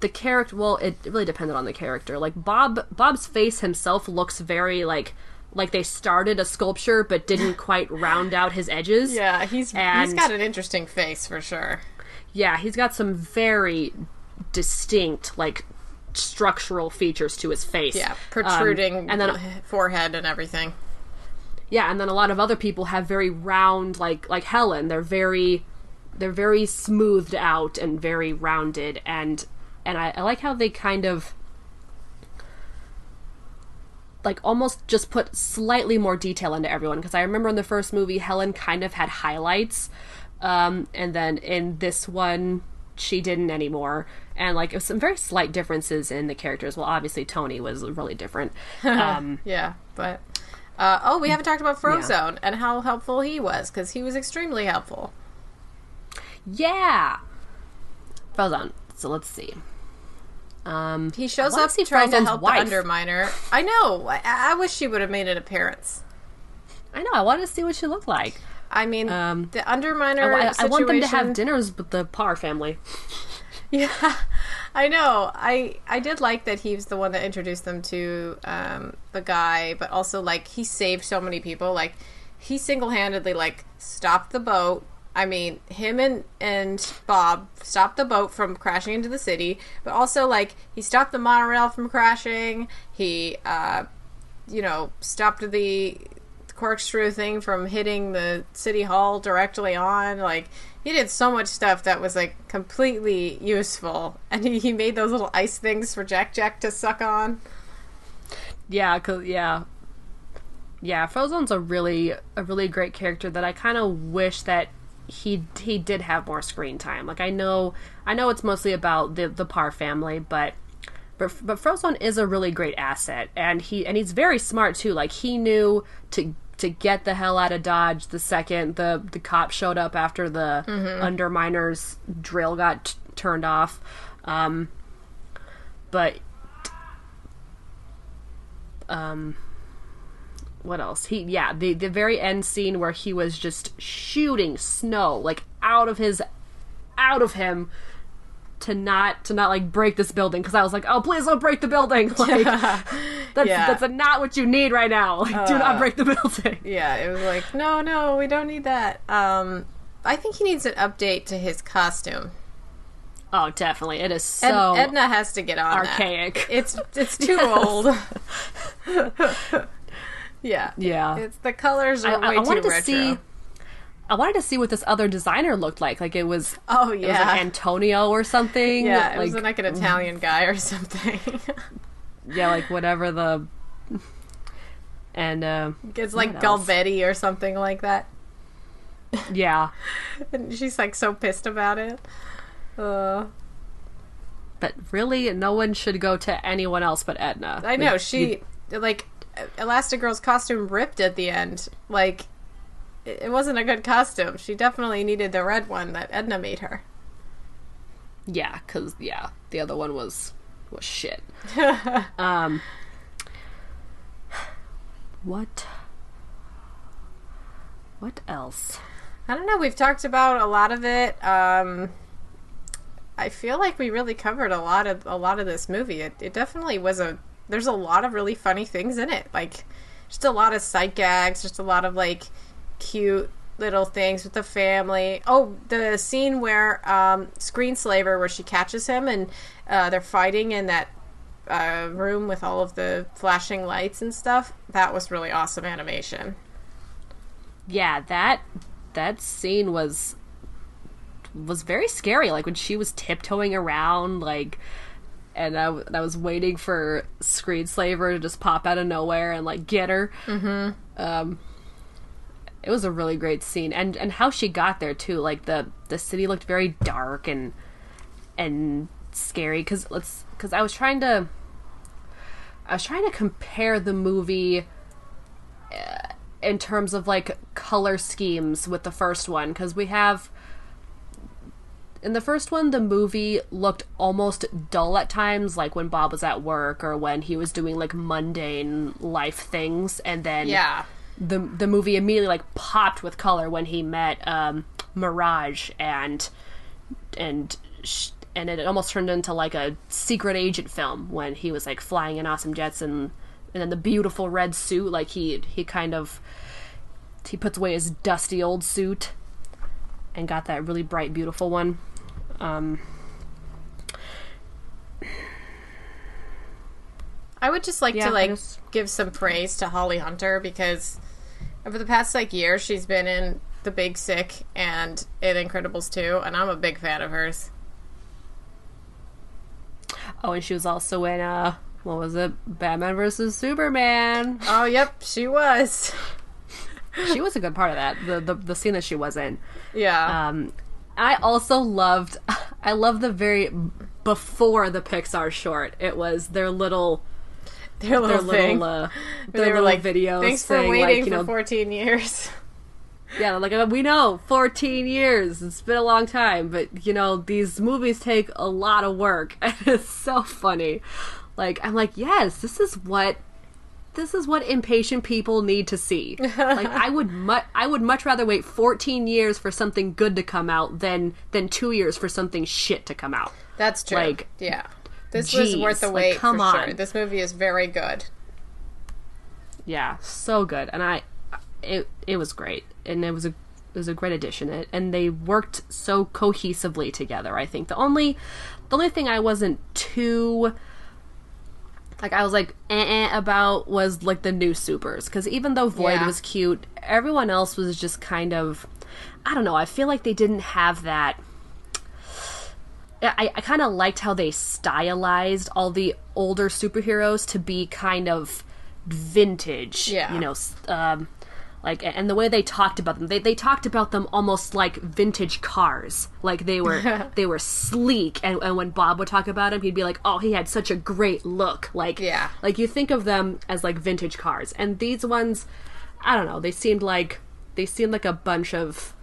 S1: the character. Well, it really depended on the character. Like Bob Bob's face himself looks very like like they started a sculpture but didn't quite round out his edges.
S2: Yeah, he's he's
S1: And-
S2: got an interesting face for sure.
S1: Yeah, he's got some very distinct, like structural features to his face.
S2: Yeah,
S1: Um,
S2: protruding
S1: and then
S2: forehead and everything.
S1: yeah, and then a lot of other people have very round, like like Helen. They're very they're very smoothed out and very rounded, and and I, I like how they kind of like almost just put slightly more detail into everyone because I remember in the first movie Helen kind of had highlights, um, and then in this one she didn't anymore, and like it was some very slight differences in the characters. Well, obviously Tony was really different. Um,
S2: Yeah, but uh, oh, we haven't talked about Frozone and how helpful he was because he was extremely helpful.
S1: Yeah. Frozone. So let's see. Um,
S2: He shows up
S1: see
S2: trying to help
S1: wife.
S2: the Underminer. I know. I, I wish she would have made an appearance.
S1: I know. I wanted to see what she looked like.
S2: I mean,
S1: Um,
S2: the Underminer.
S1: I, I- I want them to have dinners with the Parr family.
S2: Yeah, I know. I I did like that he was the one that introduced them to um, the guy, but also like he saved so many people. Like he single handedly like stopped the boat. I mean, him and and Bob stopped the boat from crashing into the city, but also like he stopped the monorail from crashing. He, uh, you know, stopped the corkscrew thing from hitting the city hall directly on. Like he did so much stuff that was like completely useful, and he, he made those little ice things for Jack Jack to suck on.
S1: Yeah, cause yeah, yeah. Frozone's a really a really great character that I kind of wish that he he did have more screen time. Like I know I know it's mostly about the the Parr family, but. But, but Frozone is a really great asset, and he and he's very smart too. Like he knew to to get the hell out of Dodge the second the the cop showed up after the Underminer's drill got t- turned off. Um, but um what else he yeah the the very end scene where he was just shooting snow like out of his out of him to not to not like break this building because I was like, oh please don't break the building. Like that's
S2: Yeah.
S1: that's not what you need right now. Like, do not break the building.
S2: Yeah, it was like, no, no, we don't need that. Um, I think he needs an update to his costume.
S1: Oh, definitely. It is
S2: Ed-
S1: so
S2: Edna has to get on that.
S1: archaic.
S2: It's it's too old. Yeah,
S1: yeah.
S2: It's the colors
S1: I,
S2: are
S1: I-
S2: way
S1: I wanted
S2: too
S1: to
S2: retro.
S1: see. I wanted to see what this other designer looked like. Like it was,
S2: Oh yeah,
S1: it was like Antonio or something.
S2: yeah. It was like an Italian guy or something.
S1: yeah, like whatever the. And uh,
S2: it's like? Galvetti or something like that.
S1: yeah,
S2: And she's like so pissed about it. Uh,
S1: but really, no one should go to anyone else but Edna.
S2: I know
S1: Like,
S2: she like Elastigirl's costume ripped at the end. Like it wasn't a good costume. She definitely needed the red one that Edna made her.
S1: Yeah, because yeah, the other one was was shit. um, what? What else?
S2: I don't know. We've talked about a lot of it. Um, I feel like we really covered a lot of a lot of this movie. It, it definitely was a. There's a lot of really funny things in it. Like just a lot of sight gags. Just a lot of like cute little things with the family. Oh, the scene where um, Screenslaver, where she catches him and uh, they're fighting in that uh, room with all of the flashing lights and stuff. That was really awesome animation.
S1: Yeah, that that scene was was very scary. Like when she was tiptoeing around, like, and I, w- I was waiting for Screenslaver to just pop out of nowhere and like get her. Mm-hmm. Um, it was a really great scene, and and how she got there too. Like the the city looked very dark and and scary because let's because I was trying to I was trying to compare the movie in terms of like color schemes with the first one because we have in the first one the movie looked almost dull at times like when bob was at work or when he was doing like mundane life things and then
S2: Yeah.
S1: the the movie immediately like popped with color when he met um mirage and and sh- and it almost turned into like a secret agent film when he was like flying in awesome jets and and then the beautiful red suit like he he kind of he puts away his dusty old suit and got that really bright beautiful one um
S2: I would just like
S1: Yeah,
S2: to like
S1: just-
S2: give some praise to Holly Hunter because over the past like year she's been in The Big Sick and in Incredibles 2 and I'm a big fan of hers.
S1: oh and she was also in uh what was it batman versus superman
S2: Oh, yep, she was.
S1: she was a good part of that the the, the scene that she was in
S2: Yeah.
S1: Um, I also loved. I love the very before the Pixar short. It was their little,
S2: their little
S1: their
S2: thing.
S1: little, uh, their
S2: they were like,
S1: videos.
S2: Thanks for
S1: saying,
S2: waiting
S1: like, you
S2: for
S1: know,
S2: 14 years.
S1: yeah, like we know, fourteen years. It's been a long time, but you know these movies take a lot of work, and it's so funny. Like I'm like, yes, this is what. This is what impatient people need to see. like I would, mu- I would much rather wait 14 years for something good to come out than than two years for something shit to come out.
S2: That's true.
S1: Like,
S2: yeah. This was worth the
S1: like,
S2: wait
S1: come
S2: for sure.
S1: on.
S2: This movie is very good.
S1: Yeah, so good, and I, it it was great, and it was a it was a great addition, It- and they worked so cohesively together. I think the only the only thing I wasn't too like I was like eh, eh about was like the new supers because even though Void
S2: Yeah.
S1: was cute, everyone else was just kind of I don't know. I feel like they didn't have that. I, I kind of liked how they stylized all the older superheroes to be kind of vintage.
S2: Yeah.
S1: You know, um, like, and the way they talked about them, they, they talked about them almost like vintage cars. Like they were they were sleek, and, and when Bob would talk about him, he'd be like, "Oh, he had such a great look." Like,
S2: Yeah.
S1: like you think of them as like vintage cars, and these ones, I don't know, they seemed like they seemed like a bunch of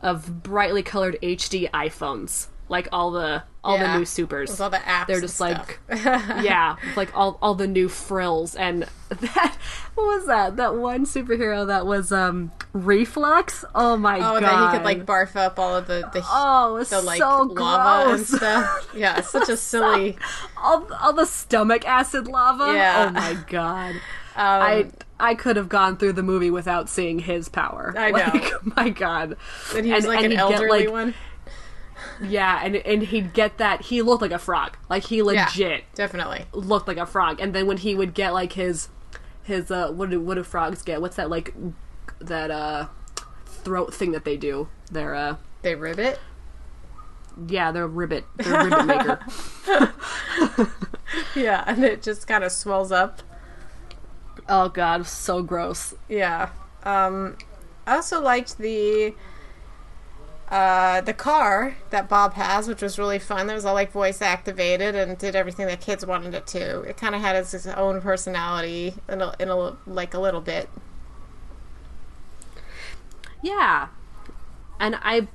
S1: of brightly colored HD iPhones, like all the all
S2: Yeah.
S1: the new supers.
S2: With all the apps
S1: They're just like yeah, like all all the new frills and that what was that? That one superhero that was um reflux. Oh my
S2: Oh,
S1: god!
S2: Oh, that he could like barf up all of the the,
S1: oh,
S2: the like
S1: so
S2: lava and stuff. Yeah, such a silly.
S1: all, all the stomach acid lava.
S2: Yeah.
S1: Oh my god.
S2: Um,
S1: I I could have gone through the movie without seeing his power.
S2: I know.
S1: Like, my god.
S2: and he was
S1: and-
S2: like an
S1: he'd get,
S2: elderly
S1: like,
S2: one.
S1: Yeah, and and he'd get that. He looked like a frog. Like he
S2: Yeah,
S1: legit
S2: definitely.
S1: looked like a frog. And then when he would get like his his uh what do what do frogs get? What's that like that uh throat thing that they do? Their uh
S2: They ribbit.
S1: yeah, their ribbit, their ribbit maker.
S2: Yeah, and it just kind of swells up.
S1: Oh god, so gross.
S2: Yeah. Um, I also liked the uh, the car that Bob has, which was really fun. That was all like voice activated and did everything that kids wanted it to. It kind of had its, its own personality in a, in a like a little bit.
S1: Yeah, and I,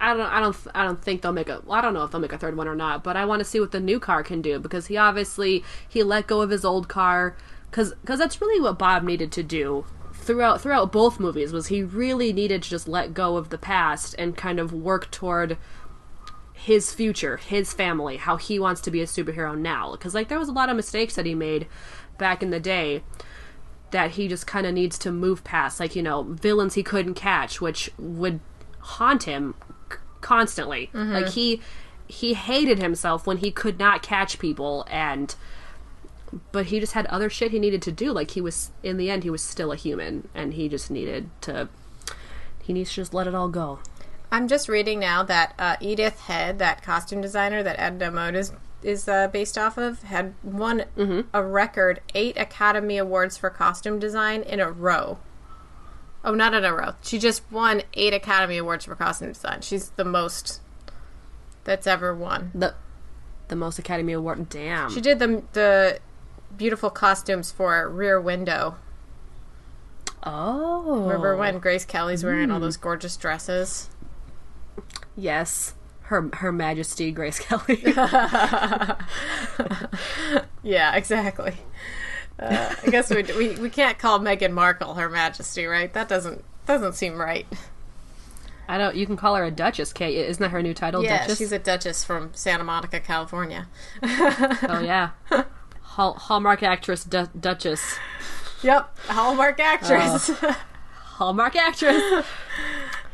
S1: I don't, I don't, I don't think they'll make a. Well, I don't know if they'll make a third one or not, but I want to see what the new car can do because he obviously he let go of his old car because because that's really what Bob needed to do throughout throughout both movies was he really needed to just let go of the past and kind of work toward his future, his family, how he wants to be a superhero now. Because like there was a lot of mistakes that he made back in the day that he just kind of needs to move past, like you know villains he couldn't catch, which would haunt him c- constantly. Mm-hmm. Like he he hated himself when he could not catch people and but he just had other shit he needed to do like he was in the end he was still a human and he just needed to he needs to just let it all go
S2: I'm just reading now that uh, Edith Head, that costume designer that Edna Mode is is uh, based off of, had won a record eight Academy Awards for costume design in a row. Oh, not in a row. She just won eight Academy Awards for costume design. She's the most that's ever won.
S1: the the most academy award damn
S2: She did the the beautiful costumes for Rear Window.
S1: oh
S2: Remember when Grace Kelly's wearing all those gorgeous dresses?
S1: yes her her majesty grace kelly
S2: Yeah, exactly. Uh, I guess we, we we can't call Meghan Markle Her Majesty, right? That doesn't doesn't seem right.
S1: i don't you can call her a duchess kate isn't that her new title
S2: Yeah,
S1: duchess
S2: she's a duchess from Santa Monica, California.
S1: oh yeah Hall- hallmark actress du- duchess
S2: Yep, Hallmark actress.
S1: hallmark actress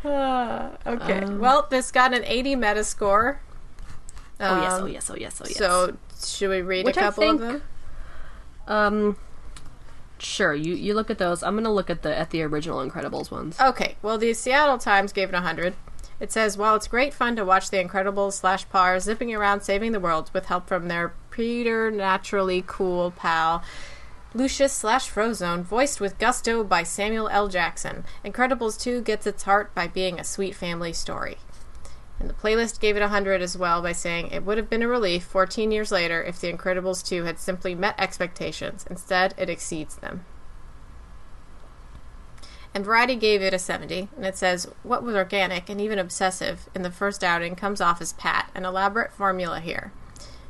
S2: Uh, okay, well, this got an 80 Metascore.
S1: oh yes
S2: Um,
S1: oh yes oh yes oh yes
S2: So, should we read
S1: Which
S2: a couple
S1: think-
S2: of them?
S1: Um, sure. You you look at those. I'm gonna look at the at the original Incredibles ones.
S2: Okay, well, the Seattle Times gave it 100. It says, while it's great fun to watch the Incredibles slash Parr zipping around saving the world with help from their preternaturally cool pal, Lucius slash Frozone, voiced with gusto by Samuel L. Jackson, Incredibles 2 gets its heart by being a sweet family story. And the playlist gave it 100 as well by saying it would have been a relief 14 years later if The Incredibles 2 had simply met expectations. Instead, it exceeds them. And Variety gave it a 70, and it says, What was organic and even obsessive in the first outing comes off as pat, an elaborate formula here.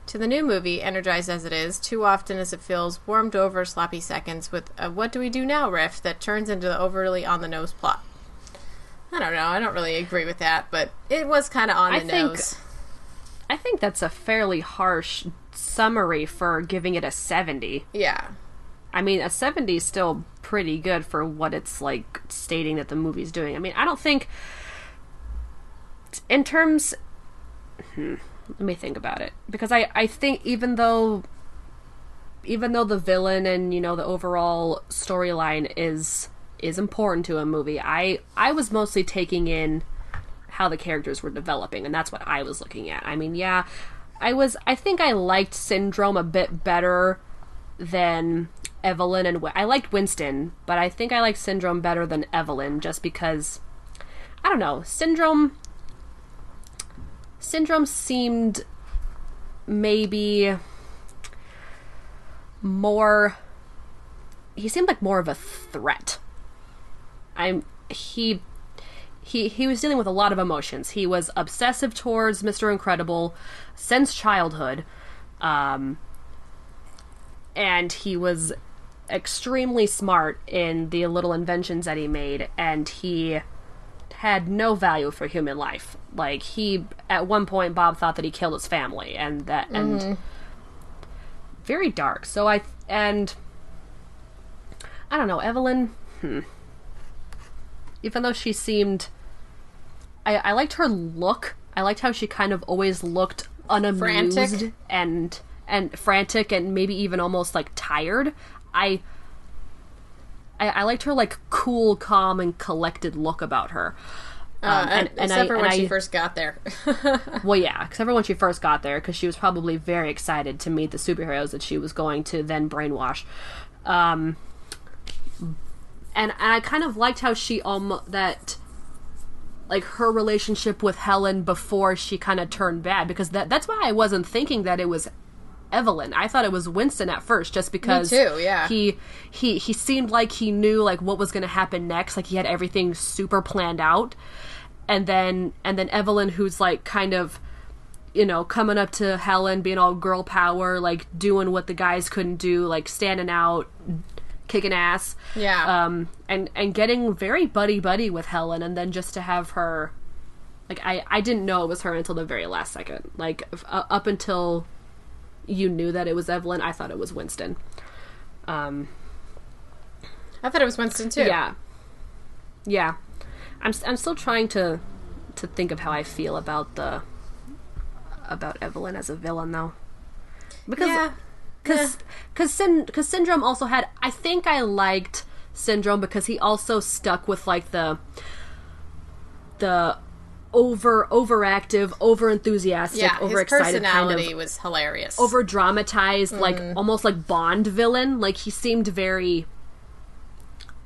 S2: To the new movie, energized as it is, too often as it feels warmed over sloppy seconds with a what do we do now riff that turns into the overly on the nose plot. I don't know, I don't really agree with that, but it was kind of on
S1: I
S2: the
S1: think-
S2: nose.
S1: I think that's a fairly harsh summary for giving it a 70.
S2: Yeah.
S1: I mean, a 70 is still pretty good for what it's like stating that the movie's doing. I mean, I don't think in terms hmm, let me think about it because I I think even though even though the villain and you know the overall storyline is is important to a movie, I I was mostly taking in how the characters were developing and that's what I was looking at. I mean, yeah, I was I think I liked Syndrome a bit better than Evelyn and I liked Winston, but I think I liked Syndrome better than Evelyn just because I don't know, Syndrome Syndrome seemed maybe more he seemed like more of a threat. I'm he he he was dealing with a lot of emotions. He was obsessive towards Mr. Incredible since childhood. Um and he was extremely smart in the little inventions that he made, and he had no value for human life. Like he, at one point, Bob thought that he killed his family, and that and very dark. So I and I don't know Evelyn. Hmm. Even though she seemed, I I liked her look. I liked how she kind of always looked unamused
S2: Frantic?
S1: and and frantic and maybe even almost like tired. I I, I liked her like cool, calm, and collected look about her.
S2: Uh,
S1: Um, and- and
S2: except
S1: I-
S2: for when she first got there.
S1: Well, yeah, except for when she first got there, because she was probably very excited to meet the superheroes that she was going to then brainwash. Um, and, and I kind of liked how she um that like her relationship with Helen before she kind of turned bad because that that's why I wasn't thinking that it was Evelyn. I thought it was Winston at first just because
S2: too, yeah.
S1: he he he seemed like he knew like what was going to happen next, like he had everything super planned out. And then and then Evelyn who's like kind of you know, coming up to Helen, being all girl power, like doing what the guys couldn't do, like standing out, kicking ass.
S2: Yeah.
S1: Um, and and getting very buddy buddy with Helen, and then just to have her, like I I didn't know it was her until the very last second. Like uh, up until you knew that it was Evelyn, I thought it was Winston. Um,
S2: I thought it was Winston too.
S1: yeah, yeah. I'm I'm still trying to to think of how I feel about the about Evelyn as a villain though, because
S2: Yeah.
S1: because because Syn- cause syndrome also had i think i liked syndrome because he also stuck with like the the over overactive over enthusiastic
S2: Yeah, his
S1: overexcited kind of
S2: was hilarious.
S1: over dramatized like
S2: Mm.
S1: almost like bond villain like he seemed very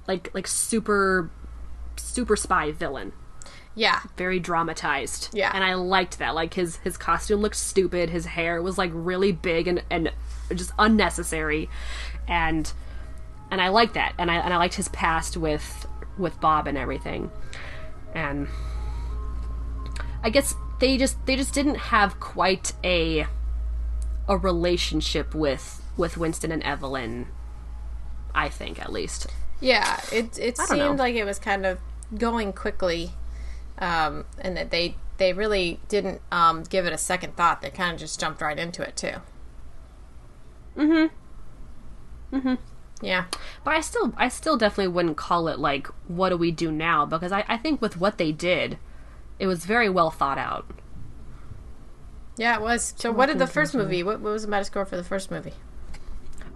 S1: like like super super spy villain
S2: yeah,
S1: very dramatized.
S2: Yeah.
S1: And I liked that. Like his his costume looked stupid, his hair was like really big and and just unnecessary. And and I liked that. And I and I liked his past with with Bob and everything. And I guess they just they just didn't have quite a a relationship with with Winston and Evelyn. I think at least.
S2: yeah. It it seemed
S1: know.
S2: like it was kind of going quickly, um, and that they they really didn't um, give it a second thought. They kind of just jumped right into it too. Mm-hmm. Mm-hmm. Yeah.
S1: But I still, I still definitely wouldn't call it like, what do we do now? Because I, I think with what they did, it was very well thought out.
S2: Yeah, it was. So, what did the first movie? What, what was the Metascore for the first movie?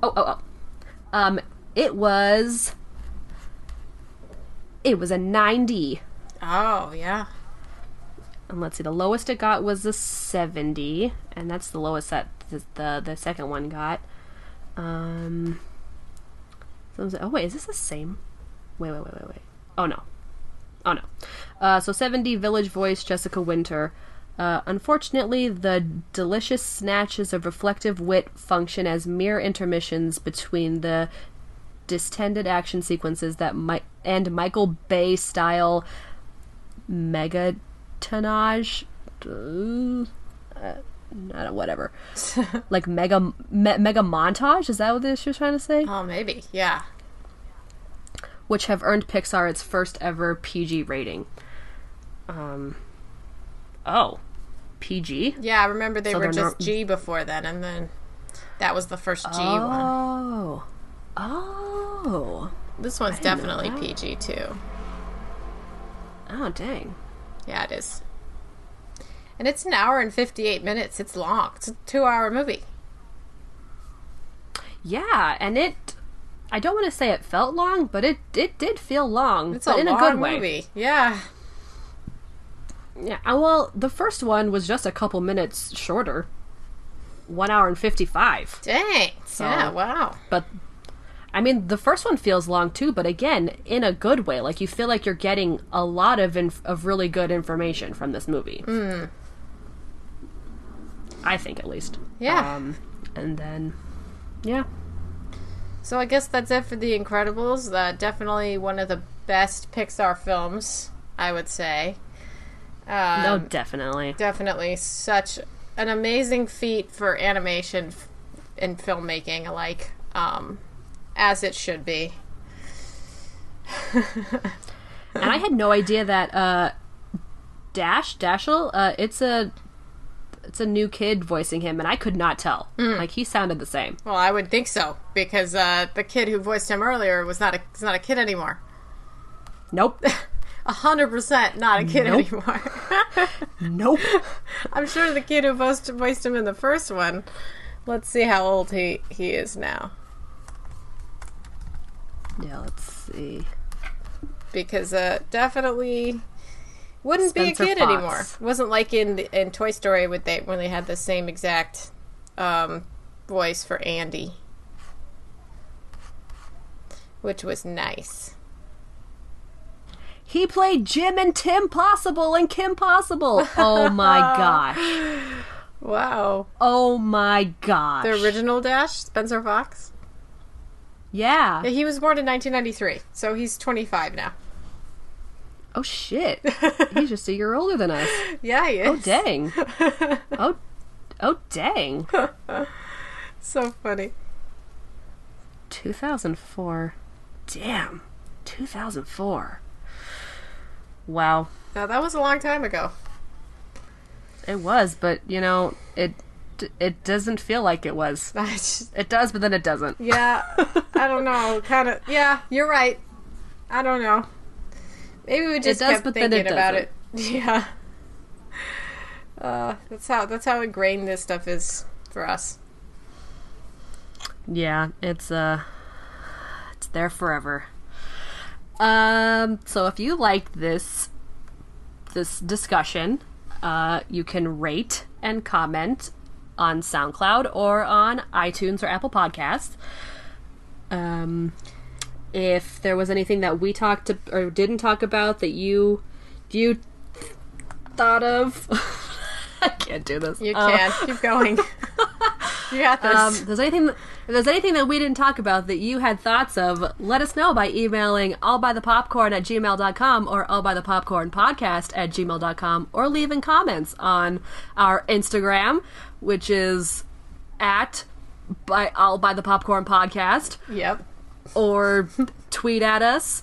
S1: Oh, oh, oh. Um, it was, it was a ninety.
S2: Oh, yeah.
S1: And let's see, the lowest it got was a seventy, and that's the lowest that the the, the second one got. Um. so like, oh wait, is this the same? Wait, wait, wait, wait, wait. Oh no. Oh no. Uh, so 70 Village Voice Jessica Winter. Uh, unfortunately, the delicious snatches of reflective wit function as mere intermissions between the distended action sequences that Mi- and Michael Bay style megatonnage. Uh, I don't, whatever. like mega me, mega montage. Is that what she was trying to say?
S2: Oh, maybe. Yeah.
S1: Which have earned Pixar its first ever PG rating. Um. Oh, PG.
S2: Yeah, I remember they
S1: So
S2: were just
S1: not-
S2: G before then, and then that was the first G one.
S1: Oh. Oh.
S2: This one's definitely. PG too.
S1: Oh, dang.
S2: Yeah, it is. And it's an hour and 58 minutes. It's long. It's a two hour movie.
S1: Yeah, and it. I don't want to say it felt long, but it it did feel long,
S2: It's
S1: but
S2: a
S1: in
S2: long
S1: a good way.
S2: movie. Yeah.
S1: Yeah. uh, Well, the first one was just a couple minutes shorter, one hour and fifty-five.
S2: Dang. yeah, wow.
S1: But I mean, the first one feels long too, but again, in a good way. Like you feel like you're getting a lot of inf- of really good information from this movie. I think, at least.
S2: Yeah.
S1: Um, and then, yeah,
S2: So I guess that's it for The Incredibles. Uh, definitely one of the best Pixar films, I would say. Um,
S1: no, definitely.
S2: definitely such an amazing feat for animation f- and filmmaking alike. Um, As it should be.
S1: and I had no idea that uh, Dash Dashiell, uh, it's a it's a new kid voicing him, and I could not tell. Like he sounded the same.
S2: Well, I would think so because uh, the kid who voiced him earlier was not a is not a kid anymore.
S1: Nope.
S2: A hundred percent not a kid
S1: Nope.
S2: anymore.
S1: nope.
S2: I'm sure the kid who voiced, voiced him in the first one. Let's see how old he he is now.
S1: Yeah, let's see.
S2: because uh, definitely wouldn't
S1: Spencer
S2: be a kid
S1: Fox.
S2: anymore. It wasn't like in in Toy Story with they when they had the same exact um, voice for Andy, which was nice.
S1: He played Jim and Tim Possible and Kim Possible. Oh my gosh.
S2: Wow,
S1: Oh my gosh.
S2: the original Dash Spencer Fox.
S1: Yeah.
S2: Yeah, he was born in 1993, so he's 25 now.
S1: Oh shit. He's just a year older than us.
S2: Yeah, he oh, is.
S1: Oh dang. Oh oh dang.
S2: so funny.
S1: 2004. Damn. 2004. Wow.
S2: Now that was a long time ago.
S1: It was, but you know, it it doesn't feel like it was.
S2: Just-
S1: It does, but then it doesn't.
S2: Yeah, I don't know. Kind of. Yeah, you're right. I don't know. Maybe we just
S1: does,
S2: kept
S1: but then
S2: thinking
S1: it
S2: about it. Yeah. Uh, that's how that's how ingrained this stuff is for us.
S1: Yeah, it's uh it's there forever. Um so if you like this this discussion, uh you can rate and comment on SoundCloud or on iTunes or Apple Podcasts. Um if there was anything that we talked to, or didn't talk about that you you thought of I can't do this.
S2: You
S1: Uh,
S2: can keep going. you got this.
S1: um, if there's anything, if there's anything that we didn't talk about that you had thoughts of, let us know by emailing allbythepopcorn at gmail.com or allbythepopcornpodcast at gmail.com or leaving comments on our Instagram, which is at by all by the popcorn podcast
S2: yep.
S1: Or tweet at us.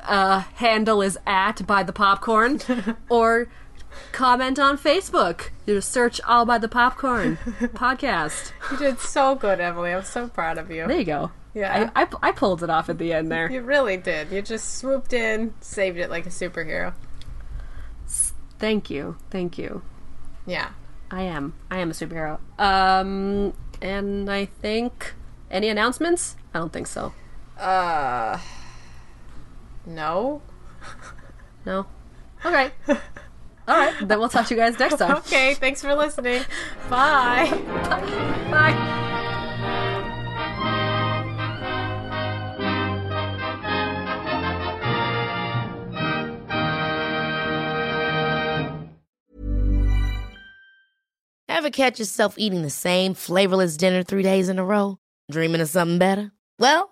S1: Uh, handle is at by the popcorn, or comment on Facebook. You just search all by the popcorn podcast.
S2: You did so good, Emily. I'm so proud of you.
S1: There you go.
S2: Yeah.
S1: I, I, I pulled it off at the end there.
S2: You really did. You just swooped in, saved it like a superhero.
S1: Thank you. Thank you.
S2: Yeah.
S1: I am. I am a superhero. Um, and I think any announcements? I don't think so.
S2: Uh. No.
S1: No. Okay. All right. Then we'll talk to you guys next time.
S2: Okay. Thanks for listening. Bye.
S1: Bye.
S3: Ever catch yourself eating the same flavorless dinner three days in a row? Dreaming of something better? Well,